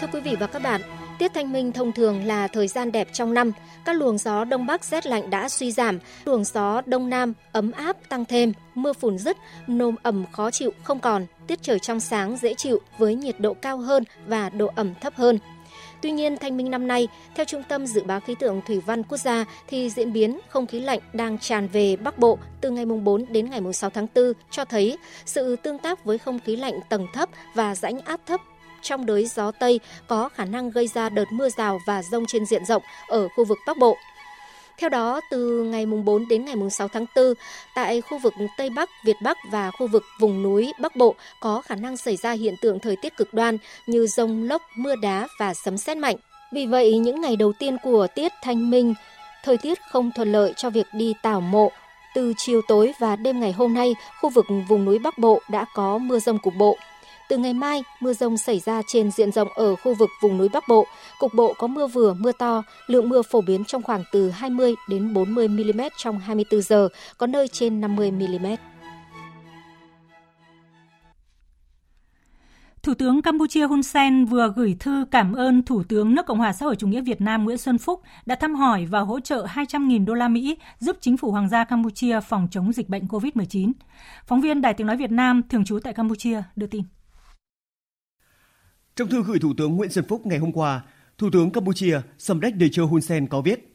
Thưa quý vị và các bạn, Tiết thanh minh thông thường là thời gian đẹp trong năm. Các luồng gió đông bắc rét lạnh đã suy giảm, luồng gió đông nam ấm áp tăng thêm, mưa phùn dứt, nồm ẩm khó chịu không còn, tiết trời trong sáng dễ chịu với nhiệt độ cao hơn và độ ẩm thấp hơn. Tuy nhiên, thanh minh năm nay, theo Trung tâm Dự báo Khí tượng Thủy văn Quốc gia, thì diễn biến không khí lạnh đang tràn về Bắc Bộ từ ngày 4 đến ngày 6 tháng 4 cho thấy sự tương tác với không khí lạnh tầng thấp và rãnh áp thấp trong đới gió Tây có khả năng gây ra đợt mưa rào và rông trên diện rộng ở khu vực Bắc Bộ. Theo đó, từ ngày mùng 4 đến ngày mùng 6 tháng 4, tại khu vực Tây Bắc, Việt Bắc và khu vực vùng núi Bắc Bộ có khả năng xảy ra hiện tượng thời tiết cực đoan như rông lốc, mưa đá và sấm sét mạnh. Vì vậy, những ngày đầu tiên của tiết thanh minh, thời tiết không thuận lợi cho việc đi tảo mộ. Từ chiều tối và đêm ngày hôm nay, khu vực vùng núi Bắc Bộ đã có mưa rông cục bộ. Từ ngày mai, mưa rông xảy ra trên diện rộng ở khu vực vùng núi Bắc Bộ. Cục bộ có mưa vừa, mưa to, lượng mưa phổ biến trong khoảng từ 20 đến 40 mm trong 24 giờ, có nơi trên 50 mm. Thủ tướng Campuchia Hun Sen vừa gửi thư cảm ơn Thủ tướng nước Cộng hòa xã hội chủ nghĩa Việt Nam Nguyễn Xuân Phúc đã thăm hỏi và hỗ trợ 200.000 đô la Mỹ giúp chính phủ Hoàng gia Campuchia phòng chống dịch bệnh COVID-19. Phóng viên Đài Tiếng Nói Việt Nam thường trú tại Campuchia đưa tin. Trong thư gửi Thủ tướng Nguyễn Xuân Phúc ngày hôm qua, Thủ tướng Campuchia Samdech Techo Hun Sen có viết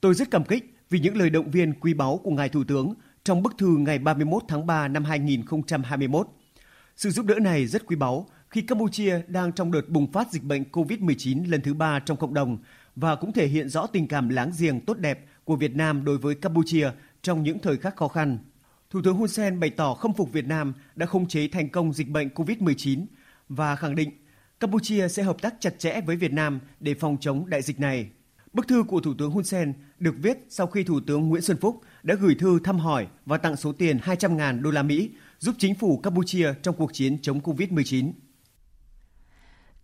Tôi rất cảm kích vì những lời động viên quý báu của Ngài Thủ tướng trong bức thư ngày 31 tháng 3 năm 2021. Sự giúp đỡ này rất quý báu khi Campuchia đang trong đợt bùng phát dịch bệnh COVID-19 lần thứ ba trong cộng đồng và cũng thể hiện rõ tình cảm láng giềng tốt đẹp của Việt Nam đối với Campuchia trong những thời khắc khó khăn. Thủ tướng Hun Sen bày tỏ khâm phục Việt Nam đã khống chế thành công dịch bệnh COVID-19 và khẳng định Campuchia sẽ hợp tác chặt chẽ với Việt Nam để phòng chống đại dịch này. Bức thư của Thủ tướng Hun Sen được viết sau khi Thủ tướng Nguyễn Xuân Phúc đã gửi thư thăm hỏi và tặng số tiền 200.000 đô la Mỹ giúp chính phủ Campuchia trong cuộc chiến chống Covid-19.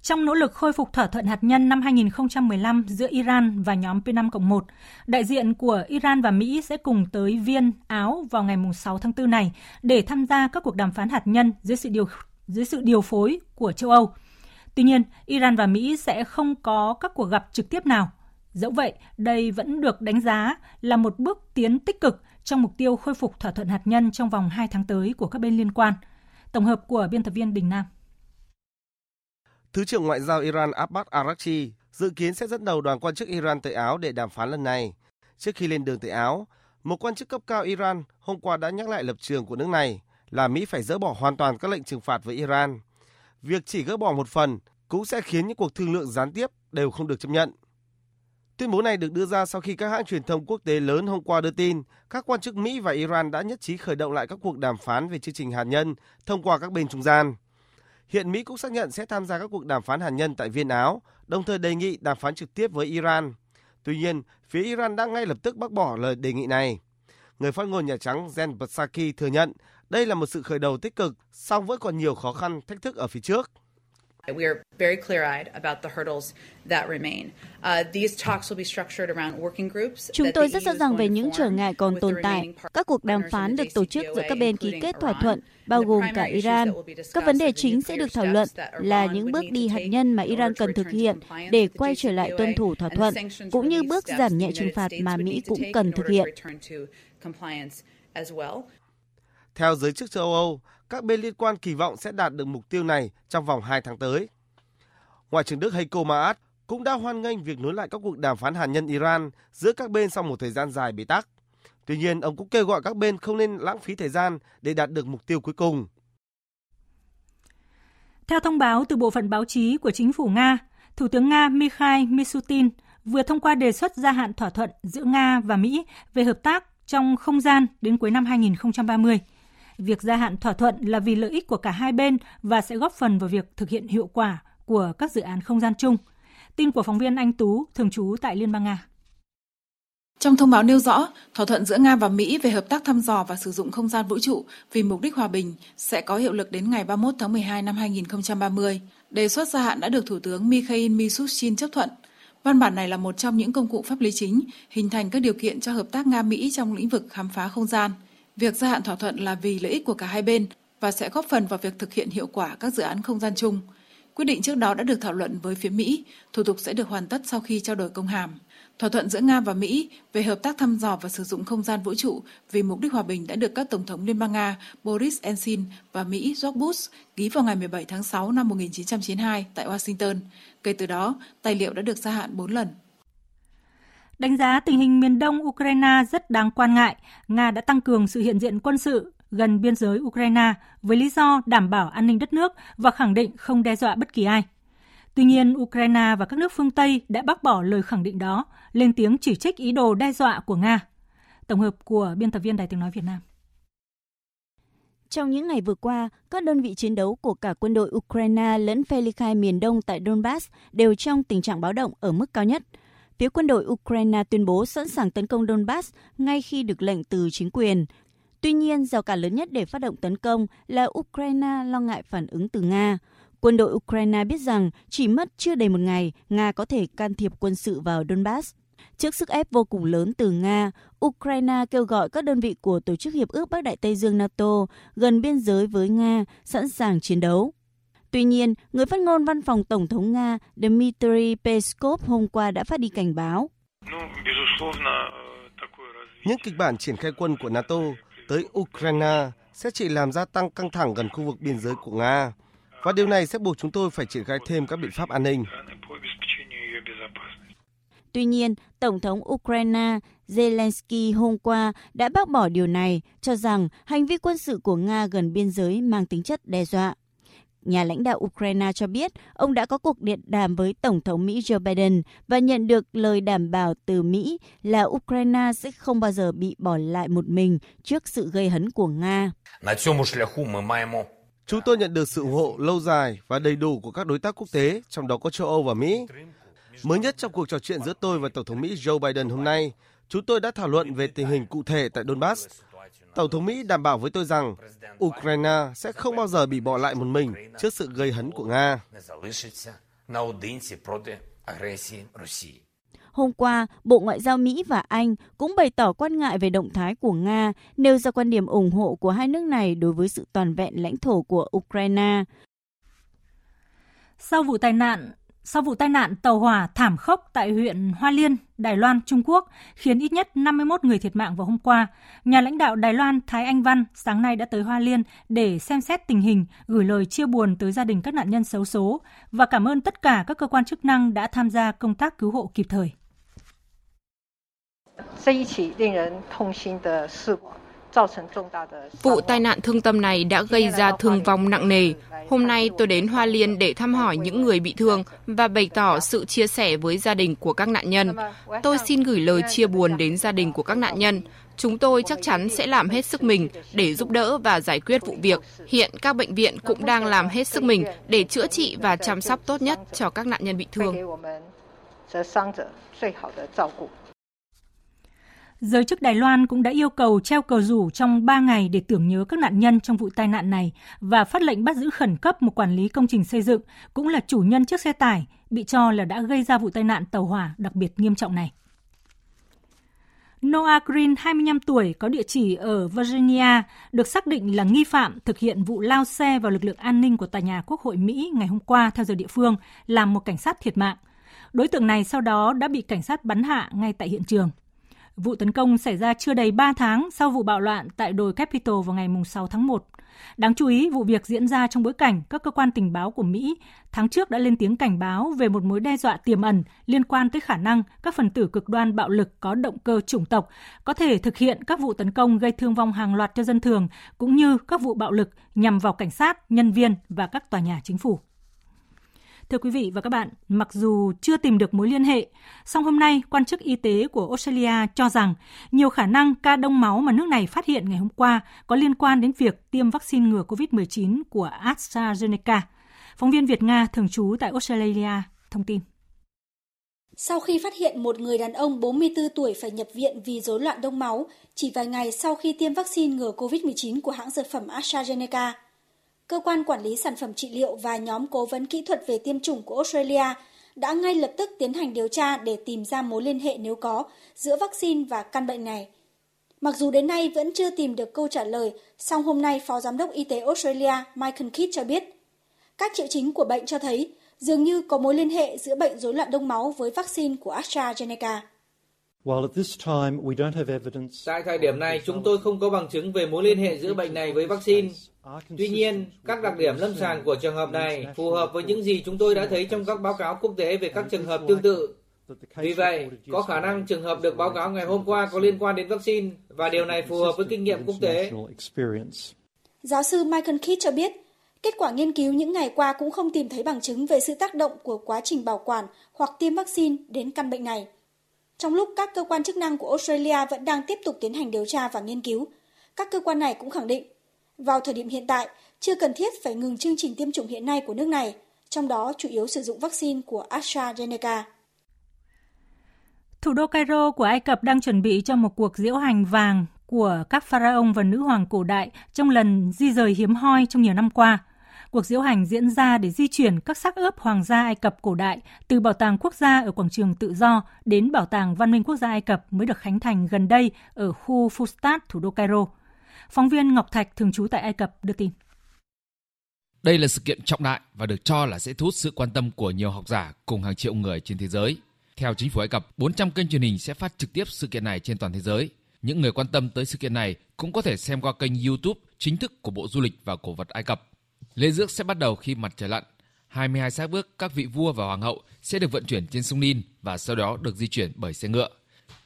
Trong nỗ lực khôi phục thỏa thuận hạt nhân năm 2015 giữa Iran và nhóm P5 1, đại diện của Iran và Mỹ sẽ cùng tới Viên, Áo vào ngày 6 tháng 4 này để tham gia các cuộc đàm phán hạt nhân dưới sự điều dưới sự điều phối của châu Âu – Tuy nhiên, Iran và Mỹ sẽ không có các cuộc gặp trực tiếp nào. Dẫu vậy, đây vẫn được đánh giá là một bước tiến tích cực trong mục tiêu khôi phục thỏa thuận hạt nhân trong vòng 2 tháng tới của các bên liên quan. Tổng hợp của biên tập viên Đình Nam. Thứ trưởng Ngoại giao Iran Abbas Araghchi dự kiến sẽ dẫn đầu đoàn quan chức Iran tới Áo để đàm phán lần này. Trước khi lên đường tới Áo, một quan chức cấp cao Iran hôm qua đã nhắc lại lập trường của nước này là Mỹ phải dỡ bỏ hoàn toàn các lệnh trừng phạt với Iran việc chỉ gỡ bỏ một phần cũng sẽ khiến những cuộc thương lượng gián tiếp đều không được chấp nhận. Tuyên bố này được đưa ra sau khi các hãng truyền thông quốc tế lớn hôm qua đưa tin các quan chức Mỹ và Iran đã nhất trí khởi động lại các cuộc đàm phán về chương trình hạt nhân thông qua các bên trung gian. Hiện Mỹ cũng xác nhận sẽ tham gia các cuộc đàm phán hạt nhân tại Viên Áo, đồng thời đề nghị đàm phán trực tiếp với Iran. Tuy nhiên, phía Iran đã ngay lập tức bác bỏ lời đề nghị này. Người phát ngôn Nhà Trắng Jen Psaki thừa nhận đây là một sự khởi đầu tích cực, song vẫn còn nhiều khó khăn, thách thức ở phía trước. We are very clear-eyed about the hurdles that remain. Uh, these talks will be structured around working groups. Chúng tôi rất rõ ràng về những trở ngại còn tồn tại. Các cuộc đàm phán được tổ chức giữa các bên ký kết thỏa thuận, bao gồm cả Iran. Các vấn đề chính sẽ được thảo luận là những bước đi hạt nhân mà Iran cần thực hiện để quay trở lại tuân thủ thỏa thuận, cũng như bước giảm nhẹ trừng phạt mà Mỹ cũng cần thực hiện. Theo giới chức châu Âu, các bên liên quan kỳ vọng sẽ đạt được mục tiêu này trong vòng 2 tháng tới. Ngoại trưởng Đức Heiko Maas cũng đã hoan nghênh việc nối lại các cuộc đàm phán hạt nhân Iran giữa các bên sau một thời gian dài bế tắc. Tuy nhiên, ông cũng kêu gọi các bên không nên lãng phí thời gian để đạt được mục tiêu cuối cùng. Theo thông báo từ bộ phận báo chí của chính phủ Nga, Thủ tướng Nga Mikhail Mishutin vừa thông qua đề xuất gia hạn thỏa thuận giữa Nga và Mỹ về hợp tác trong không gian đến cuối năm 2030. Việc gia hạn thỏa thuận là vì lợi ích của cả hai bên và sẽ góp phần vào việc thực hiện hiệu quả của các dự án không gian chung. Tin của phóng viên Anh Tú, thường trú tại Liên bang Nga. Trong thông báo nêu rõ, thỏa thuận giữa Nga và Mỹ về hợp tác thăm dò và sử dụng không gian vũ trụ vì mục đích hòa bình sẽ có hiệu lực đến ngày 31 tháng 12 năm 2030. Đề xuất gia hạn đã được Thủ tướng Mikhail Mishustin chấp thuận. Văn bản này là một trong những công cụ pháp lý chính hình thành các điều kiện cho hợp tác Nga-Mỹ trong lĩnh vực khám phá không gian. Việc gia hạn thỏa thuận là vì lợi ích của cả hai bên và sẽ góp phần vào việc thực hiện hiệu quả các dự án không gian chung. Quyết định trước đó đã được thảo luận với phía Mỹ, thủ tục sẽ được hoàn tất sau khi trao đổi công hàm. Thỏa thuận giữa Nga và Mỹ về hợp tác thăm dò và sử dụng không gian vũ trụ vì mục đích hòa bình đã được các Tổng thống Liên bang Nga Boris Yeltsin và Mỹ George Bush ký vào ngày 17 tháng 6 năm 1992 tại Washington. Kể từ đó, tài liệu đã được gia hạn 4 lần. Đánh giá tình hình miền đông Ukraine rất đáng quan ngại. Nga đã tăng cường sự hiện diện quân sự gần biên giới Ukraine với lý do đảm bảo an ninh đất nước và khẳng định không đe dọa bất kỳ ai. Tuy nhiên, Ukraine và các nước phương Tây đã bác bỏ lời khẳng định đó, lên tiếng chỉ trích ý đồ đe dọa của Nga. Tổng hợp của biên tập viên Đài tiếng nói Việt Nam. Trong những ngày vừa qua, các đơn vị chiến đấu của cả quân đội Ukraine lẫn phe ly khai miền đông tại Donbass đều trong tình trạng báo động ở mức cao nhất. Phía quân đội Ukraine tuyên bố sẵn sàng tấn công Donbass ngay khi được lệnh từ chính quyền. Tuy nhiên, rào cản lớn nhất để phát động tấn công là Ukraine lo ngại phản ứng từ Nga. Quân đội Ukraine biết rằng chỉ mất chưa đầy một ngày, Nga có thể can thiệp quân sự vào Donbass. Trước sức ép vô cùng lớn từ Nga, Ukraine kêu gọi các đơn vị của Tổ chức Hiệp ước Bắc Đại Tây Dương NATO gần biên giới với Nga sẵn sàng chiến đấu. Tuy nhiên, người phát ngôn văn phòng Tổng thống Nga Dmitry Peskov hôm qua đã phát đi cảnh báo. Những kịch bản triển khai quân của NATO tới Ukraine sẽ chỉ làm gia tăng căng thẳng gần khu vực biên giới của Nga và điều này sẽ buộc chúng tôi phải triển khai thêm các biện pháp an ninh. Tuy nhiên, Tổng thống Ukraine Zelensky hôm qua đã bác bỏ điều này, cho rằng hành vi quân sự của Nga gần biên giới mang tính chất đe dọa. Nhà lãnh đạo Ukraine cho biết ông đã có cuộc điện đàm với Tổng thống Mỹ Joe Biden và nhận được lời đảm bảo từ Mỹ là Ukraine sẽ không bao giờ bị bỏ lại một mình trước sự gây hấn của Nga. Chúng tôi nhận được sự ủng hộ lâu dài và đầy đủ của các đối tác quốc tế, trong đó có châu Âu và Mỹ. Mới nhất trong cuộc trò chuyện giữa tôi và Tổng thống Mỹ Joe Biden hôm nay, chúng tôi đã thảo luận về tình hình cụ thể tại Donbass. Tổng thống Mỹ đảm bảo với tôi rằng Ukraine sẽ không bao giờ bị bỏ lại một mình trước sự gây hấn của Nga. Hôm qua, Bộ Ngoại giao Mỹ và Anh cũng bày tỏ quan ngại về động thái của Nga, nêu ra quan điểm ủng hộ của hai nước này đối với sự toàn vẹn lãnh thổ của Ukraine. Sau vụ tai nạn sau vụ tai nạn tàu hỏa thảm khốc tại huyện Hoa Liên, Đài Loan, Trung Quốc, khiến ít nhất 51 người thiệt mạng vào hôm qua, nhà lãnh đạo Đài Loan Thái Anh Văn sáng nay đã tới Hoa Liên để xem xét tình hình, gửi lời chia buồn tới gia đình các nạn nhân xấu số và cảm ơn tất cả các cơ quan chức năng đã tham gia công tác cứu hộ kịp thời. 这一起令人痛心的事故 Vụ tai nạn thương tâm này đã gây ra thương vong nặng nề. Hôm nay tôi đến Hoa Liên để thăm hỏi những người bị thương và bày tỏ sự chia sẻ với gia đình của các nạn nhân. Tôi xin gửi lời chia buồn đến gia đình của các nạn nhân. Chúng tôi chắc chắn sẽ làm hết sức mình để giúp đỡ và giải quyết vụ việc. Hiện các bệnh viện cũng đang làm hết sức mình để chữa trị và chăm sóc tốt nhất cho các nạn nhân bị thương. Giới chức Đài Loan cũng đã yêu cầu treo cờ rủ trong 3 ngày để tưởng nhớ các nạn nhân trong vụ tai nạn này và phát lệnh bắt giữ khẩn cấp một quản lý công trình xây dựng, cũng là chủ nhân chiếc xe tải, bị cho là đã gây ra vụ tai nạn tàu hỏa đặc biệt nghiêm trọng này. Noah Green, 25 tuổi, có địa chỉ ở Virginia, được xác định là nghi phạm thực hiện vụ lao xe vào lực lượng an ninh của tòa nhà Quốc hội Mỹ ngày hôm qua theo giờ địa phương, làm một cảnh sát thiệt mạng. Đối tượng này sau đó đã bị cảnh sát bắn hạ ngay tại hiện trường. Vụ tấn công xảy ra chưa đầy 3 tháng sau vụ bạo loạn tại đồi Capitol vào ngày 6 tháng 1. Đáng chú ý, vụ việc diễn ra trong bối cảnh các cơ quan tình báo của Mỹ tháng trước đã lên tiếng cảnh báo về một mối đe dọa tiềm ẩn liên quan tới khả năng các phần tử cực đoan bạo lực có động cơ chủng tộc có thể thực hiện các vụ tấn công gây thương vong hàng loạt cho dân thường, cũng như các vụ bạo lực nhằm vào cảnh sát, nhân viên và các tòa nhà chính phủ. Thưa quý vị và các bạn, mặc dù chưa tìm được mối liên hệ, song hôm nay quan chức y tế của Australia cho rằng nhiều khả năng ca đông máu mà nước này phát hiện ngày hôm qua có liên quan đến việc tiêm vaccine ngừa COVID-19 của AstraZeneca. Phóng viên Việt Nga thường trú tại Australia thông tin. sau khi phát hiện một người đàn ông 44 tuổi phải nhập viện vì rối loạn đông máu chỉ vài ngày sau khi tiêm vaccine ngừa COVID-19 của hãng dược phẩm AstraZeneca. Cơ quan quản lý sản phẩm trị liệu và nhóm cố vấn kỹ thuật về tiêm chủng của Australia đã ngay lập tức tiến hành điều tra để tìm ra mối liên hệ nếu có giữa vaccine và căn bệnh này. Mặc dù đến nay vẫn chưa tìm được câu trả lời, song hôm nay Phó Giám đốc Y tế Australia Michael Kidd cho biết, các triệu chứng của bệnh cho thấy dường như có mối liên hệ giữa bệnh rối loạn đông máu với vaccine của AstraZeneca. Tại thời điểm này, chúng tôi không có bằng chứng về mối liên hệ giữa bệnh này với vaccine. Tuy nhiên, các đặc điểm lâm sàng của trường hợp này phù hợp với những gì chúng tôi đã thấy trong các báo cáo quốc tế về các trường hợp tương tự. Vì vậy, có khả năng trường hợp được báo cáo ngày hôm qua có liên quan đến vaccine và điều này phù hợp với kinh nghiệm quốc tế. Giáo sư Michael Kidd cho biết, kết quả nghiên cứu những ngày qua cũng không tìm thấy bằng chứng về sự tác động của quá trình bảo quản hoặc tiêm vaccine đến căn bệnh này. Trong lúc các cơ quan chức năng của Australia vẫn đang tiếp tục tiến hành điều tra và nghiên cứu, các cơ quan này cũng khẳng định, vào thời điểm hiện tại, chưa cần thiết phải ngừng chương trình tiêm chủng hiện nay của nước này, trong đó chủ yếu sử dụng vaccine của AstraZeneca. Thủ đô Cairo của Ai Cập đang chuẩn bị cho một cuộc diễu hành vàng của các pharaoh và nữ hoàng cổ đại trong lần di rời hiếm hoi trong nhiều năm qua. Cuộc diễu hành diễn ra để di chuyển các xác ướp hoàng gia Ai Cập cổ đại từ Bảo tàng Quốc gia ở quảng trường Tự do đến Bảo tàng Văn minh Quốc gia Ai Cập mới được khánh thành gần đây ở khu Fustat, thủ đô Cairo. Phóng viên Ngọc Thạch thường trú tại Ai Cập đưa tin. Đây là sự kiện trọng đại và được cho là sẽ thu hút sự quan tâm của nhiều học giả cùng hàng triệu người trên thế giới. Theo chính phủ Ai Cập, 400 kênh truyền hình sẽ phát trực tiếp sự kiện này trên toàn thế giới. Những người quan tâm tới sự kiện này cũng có thể xem qua kênh YouTube chính thức của Bộ Du lịch và Cổ vật Ai Cập. Lễ rước sẽ bắt đầu khi mặt trời lặn. 22 xác bước các vị vua và hoàng hậu sẽ được vận chuyển trên sông Nin và sau đó được di chuyển bởi xe ngựa.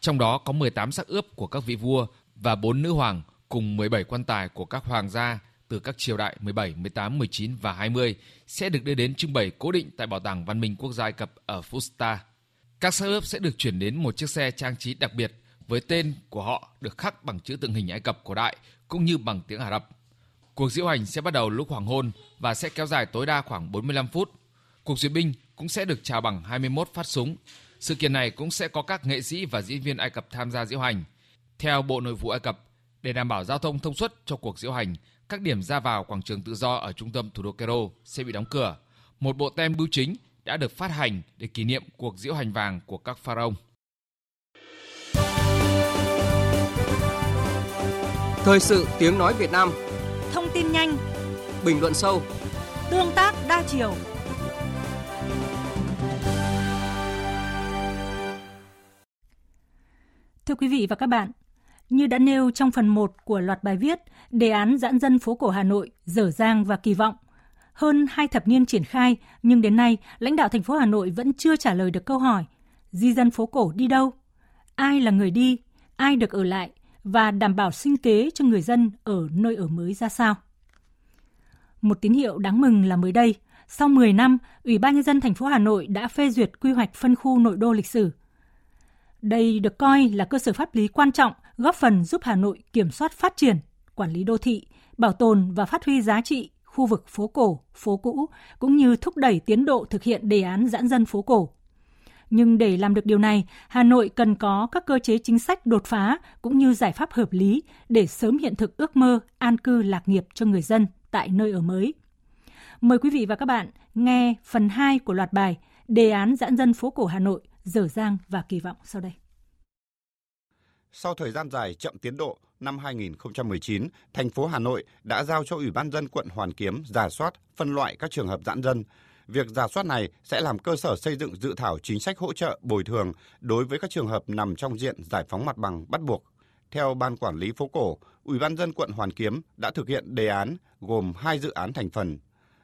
Trong đó có 18 xác ướp của các vị vua và 4 nữ hoàng cùng 17 quan tài của các hoàng gia từ các triều đại 17, 18, 19 và 20 sẽ được đưa đến trưng bày cố định tại Bảo tàng Văn minh Quốc gia Ai Cập ở Fusta. Các xác ướp sẽ được chuyển đến một chiếc xe trang trí đặc biệt với tên của họ được khắc bằng chữ tượng hình Ai Cập cổ đại cũng như bằng tiếng Ả Rập. Cuộc diễu hành sẽ bắt đầu lúc hoàng hôn và sẽ kéo dài tối đa khoảng 45 phút. Cuộc duyệt binh cũng sẽ được chào bằng 21 phát súng. Sự kiện này cũng sẽ có các nghệ sĩ và diễn viên Ai Cập tham gia diễu hành. Theo Bộ Nội vụ Ai Cập, để đảm bảo giao thông thông suốt cho cuộc diễu hành, các điểm ra vào quảng trường tự do ở trung tâm thủ đô Cairo sẽ bị đóng cửa. Một bộ tem bưu chính đã được phát hành để kỷ niệm cuộc diễu hành vàng của các pharaoh. Thời sự tiếng nói Việt Nam Thông tin nhanh Bình luận sâu Tương tác đa chiều Thưa quý vị và các bạn, như đã nêu trong phần 1 của loạt bài viết Đề án giãn dân phố cổ Hà Nội, dở dang và kỳ vọng, hơn hai thập niên triển khai, nhưng đến nay, lãnh đạo thành phố Hà Nội vẫn chưa trả lời được câu hỏi di dân phố cổ đi đâu? Ai là người đi? Ai được ở lại? Và đảm bảo sinh kế cho người dân ở nơi ở mới ra sao? Một tín hiệu đáng mừng là mới đây, sau 10 năm, Ủy ban nhân dân thành phố Hà Nội đã phê duyệt quy hoạch phân khu nội đô lịch sử. Đây được coi là cơ sở pháp lý quan trọng góp phần giúp Hà Nội kiểm soát phát triển, quản lý đô thị, bảo tồn và phát huy giá trị khu vực phố cổ, phố cũ, cũng như thúc đẩy tiến độ thực hiện đề án giãn dân phố cổ. Nhưng để làm được điều này, Hà Nội cần có các cơ chế chính sách đột phá cũng như giải pháp hợp lý để sớm hiện thực ước mơ an cư lạc nghiệp cho người dân tại nơi ở mới. Mời quý vị và các bạn nghe phần 2 của loạt bài Đề án giãn dân phố cổ Hà Nội, dở dang và kỳ vọng sau đây. Sau thời gian dài chậm tiến độ, năm 2019, thành phố Hà Nội đã giao cho Ủy ban dân quận Hoàn Kiếm giả soát, phân loại các trường hợp giãn dân. Việc giả soát này sẽ làm cơ sở xây dựng dự thảo chính sách hỗ trợ bồi thường đối với các trường hợp nằm trong diện giải phóng mặt bằng bắt buộc. Theo Ban Quản lý phố cổ, Ủy ban dân quận Hoàn Kiếm đã thực hiện đề án gồm hai dự án thành phần.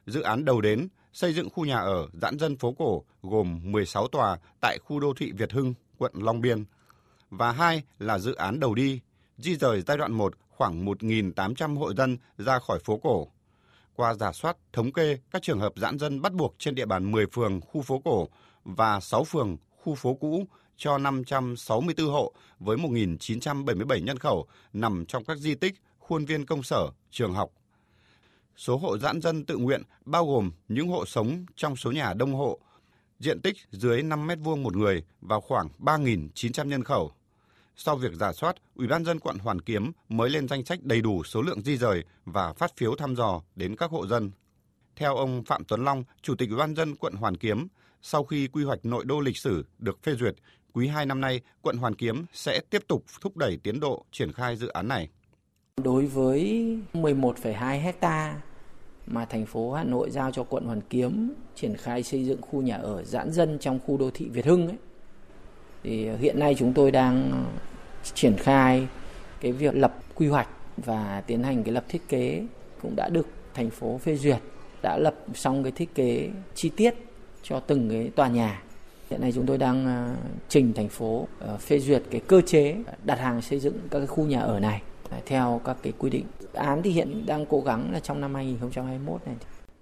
Dự án đầu đến xây dựng khu nhà ở giãn dân phố cổ gồm 16 tòa tại khu đô thị Việt Hưng, quận Long Biên. Và hai là dự án đầu đi di rời giai đoạn 1 khoảng 1.800 hộ dân ra khỏi phố cổ. Qua giả soát, thống kê các trường hợp giãn dân bắt buộc trên địa bàn 10 phường khu phố cổ và 6 phường khu phố cũ cho 564 hộ với 1.977 nhân khẩu nằm trong các di tích, khuôn viên công sở, trường học. Số hộ giãn dân tự nguyện bao gồm những hộ sống trong số nhà đông hộ, diện tích dưới 5 mét vuông một người và khoảng 3.900 nhân khẩu. Sau việc giả soát, Ủy ban dân quận Hoàn Kiếm mới lên danh sách đầy đủ số lượng di rời và phát phiếu thăm dò đến các hộ dân. Theo ông Phạm Tuấn Long, Chủ tịch Ủy ban dân quận Hoàn Kiếm, sau khi quy hoạch nội đô lịch sử được phê duyệt, quý 2 năm nay, quận Hoàn Kiếm sẽ tiếp tục thúc đẩy tiến độ triển khai dự án này. Đối với 11,2 hecta mà thành phố Hà Nội giao cho quận Hoàn Kiếm triển khai xây dựng khu nhà ở giãn dân trong khu đô thị Việt Hưng ấy, thì ờ, hiện nay chúng tôi đang ờ, triển khai cái việc lập quy hoạch và tiến hành cái lập thiết kế cũng đã được thành phố phê duyệt đã lập xong cái thiết kế chi tiết cho từng cái tòa nhà. Hiện nay chúng tôi đang ờ, trình thành phố phê duyệt cái cơ chế đặt hàng xây dựng các cái khu nhà ở này theo các cái quy định. Án thì hiện đang cố gắng là trong năm 2021 này.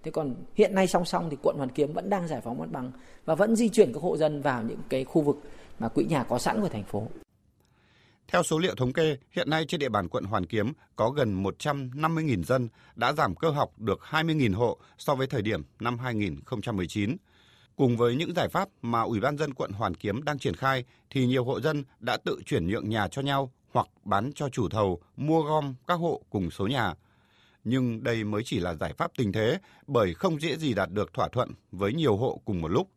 Thế còn hiện nay song song thì quận Hoàn Kiếm vẫn đang giải phóng mặt bằng và vẫn di chuyển các hộ dân vào những cái khu vực mà quỹ nhà có sẵn của thành phố. Theo số liệu thống kê, hiện nay trên địa bàn quận Hoàn Kiếm có gần 150.000 dân đã giảm cơ học được 20.000 hộ so với thời điểm năm 2019. Cùng với những giải pháp mà Ủy ban dân quận Hoàn Kiếm đang triển khai thì nhiều hộ dân đã tự chuyển nhượng nhà cho nhau hoặc bán cho chủ thầu mua gom các hộ cùng số nhà. Nhưng đây mới chỉ là giải pháp tình thế bởi không dễ gì đạt được thỏa thuận với nhiều hộ cùng một lúc.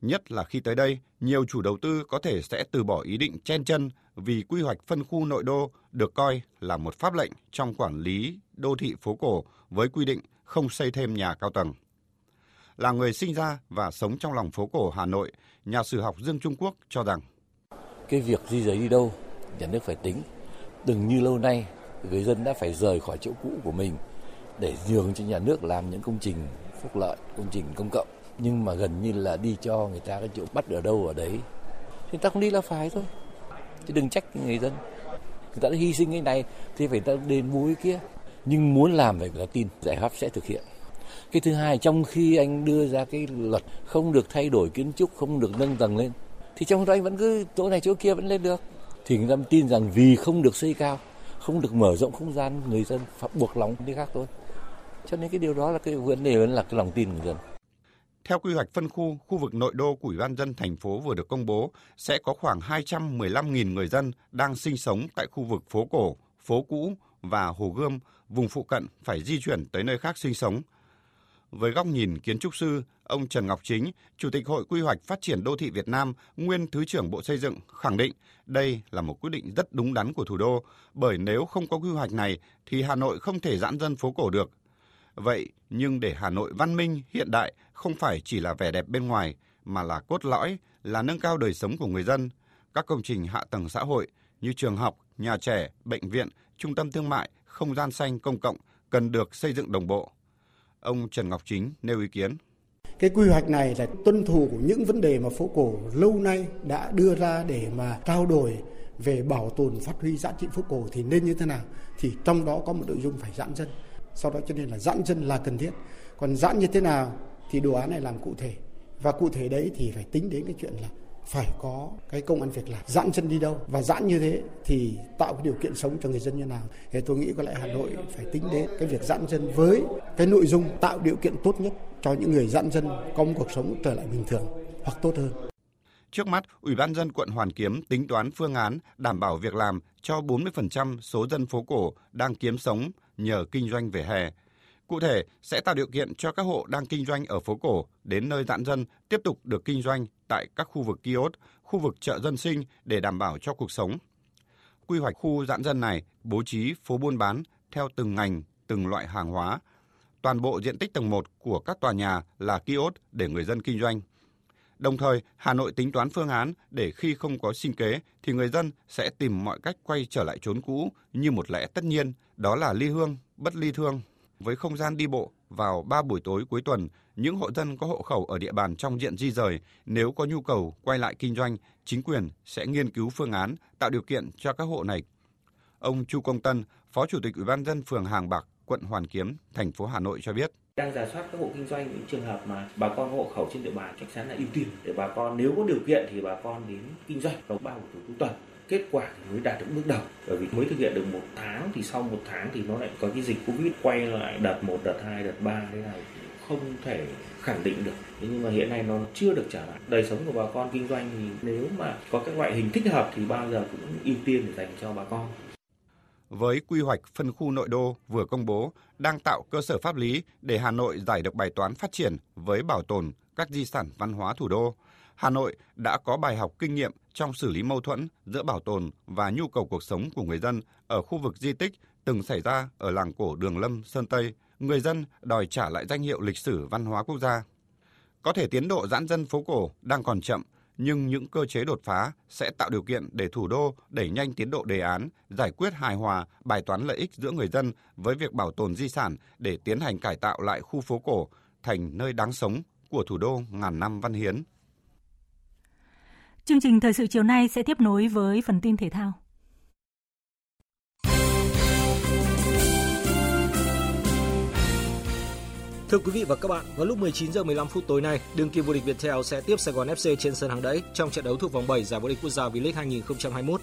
Nhất là khi tới đây, nhiều chủ đầu tư có thể sẽ từ bỏ ý định chen chân vì quy hoạch phân khu nội đô được coi là một pháp lệnh trong quản lý đô thị phố cổ với quy định không xây thêm nhà cao tầng. Là người sinh ra và sống trong lòng phố cổ Hà Nội, nhà sử học Dương Trung Quốc cho rằng Cái việc di rời đi đâu, nhà nước phải tính. Đừng như lâu nay, người dân đã phải rời khỏi chỗ cũ của mình để nhường cho nhà nước làm những công trình phúc lợi, công trình công cộng. Nhưng mà gần như là đi cho người ta cái chỗ bắt ở đâu ở đấy. Thì ta không đi là phải thôi chứ đừng trách người dân người ta đã hy sinh cái này thì phải ta đền bù cái kia nhưng muốn làm phải có tin giải pháp sẽ thực hiện cái thứ hai trong khi anh đưa ra cái luật không được thay đổi kiến trúc không được nâng tầng lên thì trong đó anh vẫn cứ chỗ này chỗ kia vẫn lên được thì người ta tin rằng vì không được xây cao không được mở rộng không gian người dân phải buộc lòng đi khác thôi cho nên cái điều đó là cái vấn đề là cái lòng tin của người dân theo quy hoạch phân khu, khu vực nội đô của Ủy ban dân thành phố vừa được công bố sẽ có khoảng 215.000 người dân đang sinh sống tại khu vực phố cổ, phố cũ và Hồ Gươm, vùng phụ cận phải di chuyển tới nơi khác sinh sống. Với góc nhìn kiến trúc sư, ông Trần Ngọc Chính, Chủ tịch Hội Quy hoạch Phát triển Đô thị Việt Nam, nguyên Thứ trưởng Bộ Xây dựng, khẳng định đây là một quyết định rất đúng đắn của thủ đô, bởi nếu không có quy hoạch này thì Hà Nội không thể giãn dân phố cổ được. Vậy nhưng để Hà Nội văn minh, hiện đại không phải chỉ là vẻ đẹp bên ngoài mà là cốt lõi, là nâng cao đời sống của người dân. Các công trình hạ tầng xã hội như trường học, nhà trẻ, bệnh viện, trung tâm thương mại, không gian xanh công cộng cần được xây dựng đồng bộ. Ông Trần Ngọc Chính nêu ý kiến. Cái quy hoạch này là tuân thủ của những vấn đề mà phố cổ lâu nay đã đưa ra để mà trao đổi về bảo tồn phát huy giá trị phố cổ thì nên như thế nào, thì trong đó có một nội dung phải giãn dân. Sau đó cho nên là giãn dân là cần thiết. Còn giãn như thế nào thì đồ án này làm cụ thể. Và cụ thể đấy thì phải tính đến cái chuyện là phải có cái công ăn việc làm giãn chân đi đâu và giãn như thế thì tạo cái điều kiện sống cho người dân như nào thì tôi nghĩ có lẽ Hà Nội phải tính đến cái việc giãn dân với cái nội dung tạo điều kiện tốt nhất cho những người giãn dân có một cuộc sống trở lại bình thường hoặc tốt hơn. Trước mắt, Ủy ban dân quận Hoàn Kiếm tính toán phương án đảm bảo việc làm cho 40% số dân phố cổ đang kiếm sống nhờ kinh doanh về hè. Cụ thể, sẽ tạo điều kiện cho các hộ đang kinh doanh ở phố cổ đến nơi giãn dân tiếp tục được kinh doanh tại các khu vực kiosk, khu vực chợ dân sinh để đảm bảo cho cuộc sống. Quy hoạch khu giãn dân này bố trí phố buôn bán theo từng ngành, từng loại hàng hóa. Toàn bộ diện tích tầng 1 của các tòa nhà là kiosk để người dân kinh doanh. Đồng thời, Hà Nội tính toán phương án để khi không có sinh kế thì người dân sẽ tìm mọi cách quay trở lại chốn cũ như một lẽ tất nhiên, đó là ly hương, bất ly thương. Với không gian đi bộ vào 3 buổi tối cuối tuần, những hộ dân có hộ khẩu ở địa bàn trong diện di rời nếu có nhu cầu quay lại kinh doanh, chính quyền sẽ nghiên cứu phương án tạo điều kiện cho các hộ này. Ông Chu Công Tân, Phó Chủ tịch Ủy ban dân phường Hàng Bạc, quận Hoàn Kiếm, thành phố Hà Nội cho biết đang giả soát các hộ kinh doanh những trường hợp mà bà con hộ khẩu trên địa bàn chắc chắn là ưu tiên để bà con nếu có điều kiện thì bà con đến kinh doanh vào ba buổi tối cuối tuần kết quả thì mới đạt được bước đầu. Bởi vì mới thực hiện được một tháng thì sau một tháng thì nó lại có cái dịch covid quay lại, đợt một, đợt hai, đợt ba thế này không thể khẳng định được. Thế nhưng mà hiện nay nó chưa được trả lại. Đời sống của bà con kinh doanh thì nếu mà có các loại hình thích hợp thì bao giờ cũng ưu tiên để dành cho bà con. Với quy hoạch phân khu nội đô vừa công bố, đang tạo cơ sở pháp lý để Hà Nội giải được bài toán phát triển với bảo tồn các di sản văn hóa thủ đô. Hà Nội đã có bài học kinh nghiệm trong xử lý mâu thuẫn giữa bảo tồn và nhu cầu cuộc sống của người dân ở khu vực di tích từng xảy ra ở làng cổ Đường Lâm, Sơn Tây. Người dân đòi trả lại danh hiệu lịch sử văn hóa quốc gia. Có thể tiến độ giãn dân phố cổ đang còn chậm nhưng những cơ chế đột phá sẽ tạo điều kiện để thủ đô đẩy nhanh tiến độ đề án, giải quyết hài hòa bài toán lợi ích giữa người dân với việc bảo tồn di sản để tiến hành cải tạo lại khu phố cổ thành nơi đáng sống của thủ đô ngàn năm văn hiến. Chương trình thời sự chiều nay sẽ tiếp nối với phần tin thể thao. Thưa quý vị và các bạn, vào lúc 19 giờ 15 phút tối nay, đương kim vô địch Viettel sẽ tiếp Sài Gòn FC trên sân hàng đẫy trong trận đấu thuộc vòng 7 giải vô địch quốc gia V-League 2021.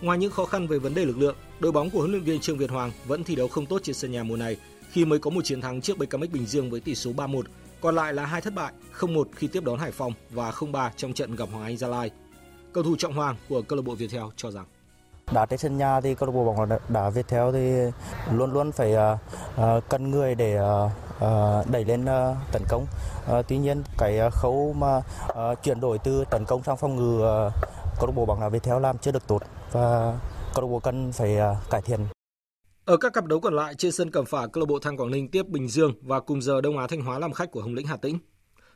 Ngoài những khó khăn về vấn đề lực lượng, đội bóng của huấn luyện viên Trương Việt Hoàng vẫn thi đấu không tốt trên sân nhà mùa này khi mới có một chiến thắng trước BKMX Bình Dương với tỷ số 3-1, còn lại là hai thất bại, 0-1 khi tiếp đón Hải Phòng và 0-3 trong trận gặp Hoàng Anh Gia Lai. Cầu thủ Trọng Hoàng của câu lạc bộ Viettel cho rằng đá trên sân nhà thì câu lạc bộ bóng đá Viettel thì luôn luôn phải à, à, uh, uh, cân người để uh, uh, đẩy lên uh, tấn công. Uh, tuy nhiên cái uh, khâu mà uh, chuyển đổi từ tấn công sang phòng ngự uh, câu lạc bộ bóng đá Viettel làm chưa được tốt và câu lạc bộ cần phải uh, cải thiện. Ở các cặp đấu còn lại trên sân Cẩm Phả, câu lạc bộ Than Quảng Ninh tiếp Bình Dương và cùng giờ Đông Á Thanh Hóa làm khách của Hồng Lĩnh Hà Tĩnh.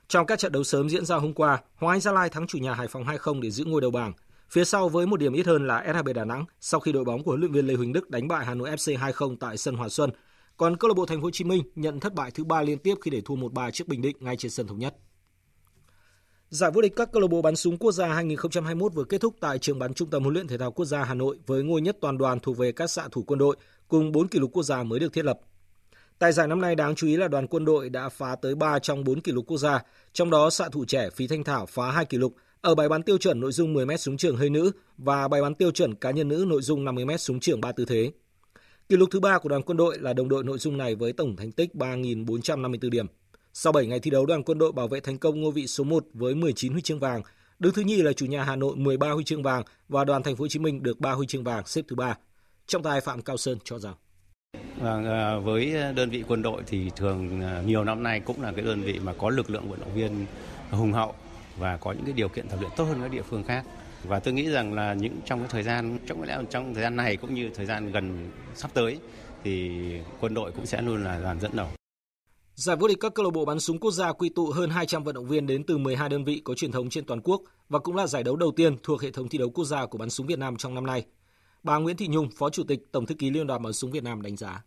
Trong các trận đấu sớm diễn ra hôm qua, Hoàng Anh Gia Lai thắng chủ nhà Hải Phòng 2-0 để giữ ngôi đầu bảng. Phía sau với một điểm ít hơn là SHB Đà Nẵng sau khi đội bóng của huấn luyện viên Lê Huỳnh Đức đánh bại Hà Nội FC 2-0 tại sân Hòa Xuân. Còn câu lạc bộ Thành phố Hồ Chí Minh nhận thất bại thứ ba liên tiếp khi để thua 1-3 trước Bình Định ngay trên sân thống nhất. Giải vô địch các câu lạc bộ bắn súng quốc gia 2021 vừa kết thúc tại trường bắn Trung tâm huấn luyện thể thao quốc gia Hà Nội với ngôi nhất toàn đoàn thuộc về các xạ thủ quân đội cùng 4 kỷ lục quốc gia mới được thiết lập. Tại giải năm nay đáng chú ý là đoàn quân đội đã phá tới 3 trong 4 kỷ lục quốc gia, trong đó xạ thủ trẻ Phí Thanh Thảo phá 2 kỷ lục ở bài bắn tiêu chuẩn nội dung 10m súng trường hơi nữ và bài bắn tiêu chuẩn cá nhân nữ nội dung 50m súng trường ba tư thế. Kỷ lục thứ ba của đoàn quân đội là đồng đội nội dung này với tổng thành tích 3.454 điểm. Sau 7 ngày thi đấu, đoàn quân đội bảo vệ thành công ngôi vị số 1 với 19 huy chương vàng. Đứng thứ nhì là chủ nhà Hà Nội 13 huy chương vàng và đoàn Thành phố Hồ Chí Minh được 3 huy chương vàng xếp thứ ba. Trọng tài Phạm Cao Sơn cho rằng Vâng, với đơn vị quân đội thì thường à, nhiều năm nay cũng là cái đơn vị mà có lực lượng vận động viên hùng hậu và có những cái điều kiện tập luyện tốt hơn các địa phương khác và tôi nghĩ rằng là những trong cái thời gian trong lẽ trong thời gian này cũng như thời gian gần sắp tới thì quân đội cũng sẽ luôn là đoàn dẫn đầu. Giải vô địch các câu lạc bộ bắn súng quốc gia quy tụ hơn 200 vận động viên đến từ 12 đơn vị có truyền thống trên toàn quốc và cũng là giải đấu đầu tiên thuộc hệ thống thi đấu quốc gia của bắn súng Việt Nam trong năm nay. Bà Nguyễn Thị Nhung, Phó Chủ tịch Tổng thư ký Liên đoàn bắn súng Việt Nam đánh giá.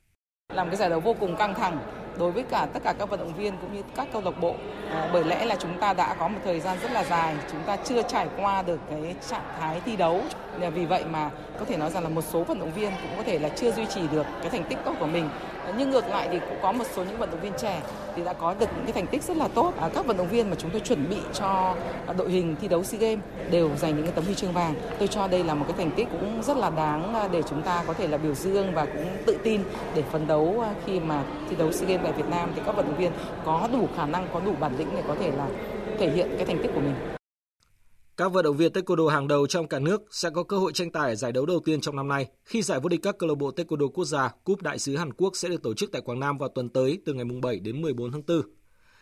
Làm cái giải đấu vô cùng căng thẳng đối với cả tất cả các vận động viên cũng như các câu lạc bộ. À, bởi lẽ là chúng ta đã có một thời gian rất là dài chúng ta chưa trải qua được cái trạng thái thi đấu. Vì vậy mà có thể nói rằng là một số vận động viên cũng có thể là chưa duy trì được cái thành tích tốt của mình nhưng ngược lại thì cũng có một số những vận động viên trẻ thì đã có được những cái thành tích rất là tốt. À, các vận động viên mà chúng tôi chuẩn bị cho đội hình thi đấu SEA Games đều giành những cái tấm huy chương vàng. Tôi cho đây là một cái thành tích cũng rất là đáng à, để chúng ta có thể là biểu dương và cũng tự tin để phấn đấu à, khi mà thi đấu SEA Games tại Việt Nam. Thì các vận động viên có đủ khả năng, có đủ bản lĩnh để có thể là thể hiện cái thành tích của mình. Các vận động viên taekwondo hàng đầu trong cả nước sẽ có cơ hội tranh tài ở giải đấu đầu tiên trong năm nay khi giải vô địch các câu lạc bộ taekwondo quốc gia Cúp Đại sứ Hàn Quốc sẽ được tổ chức tại Quảng Nam vào tuần tới từ ngày 7 đến 14 tháng 4.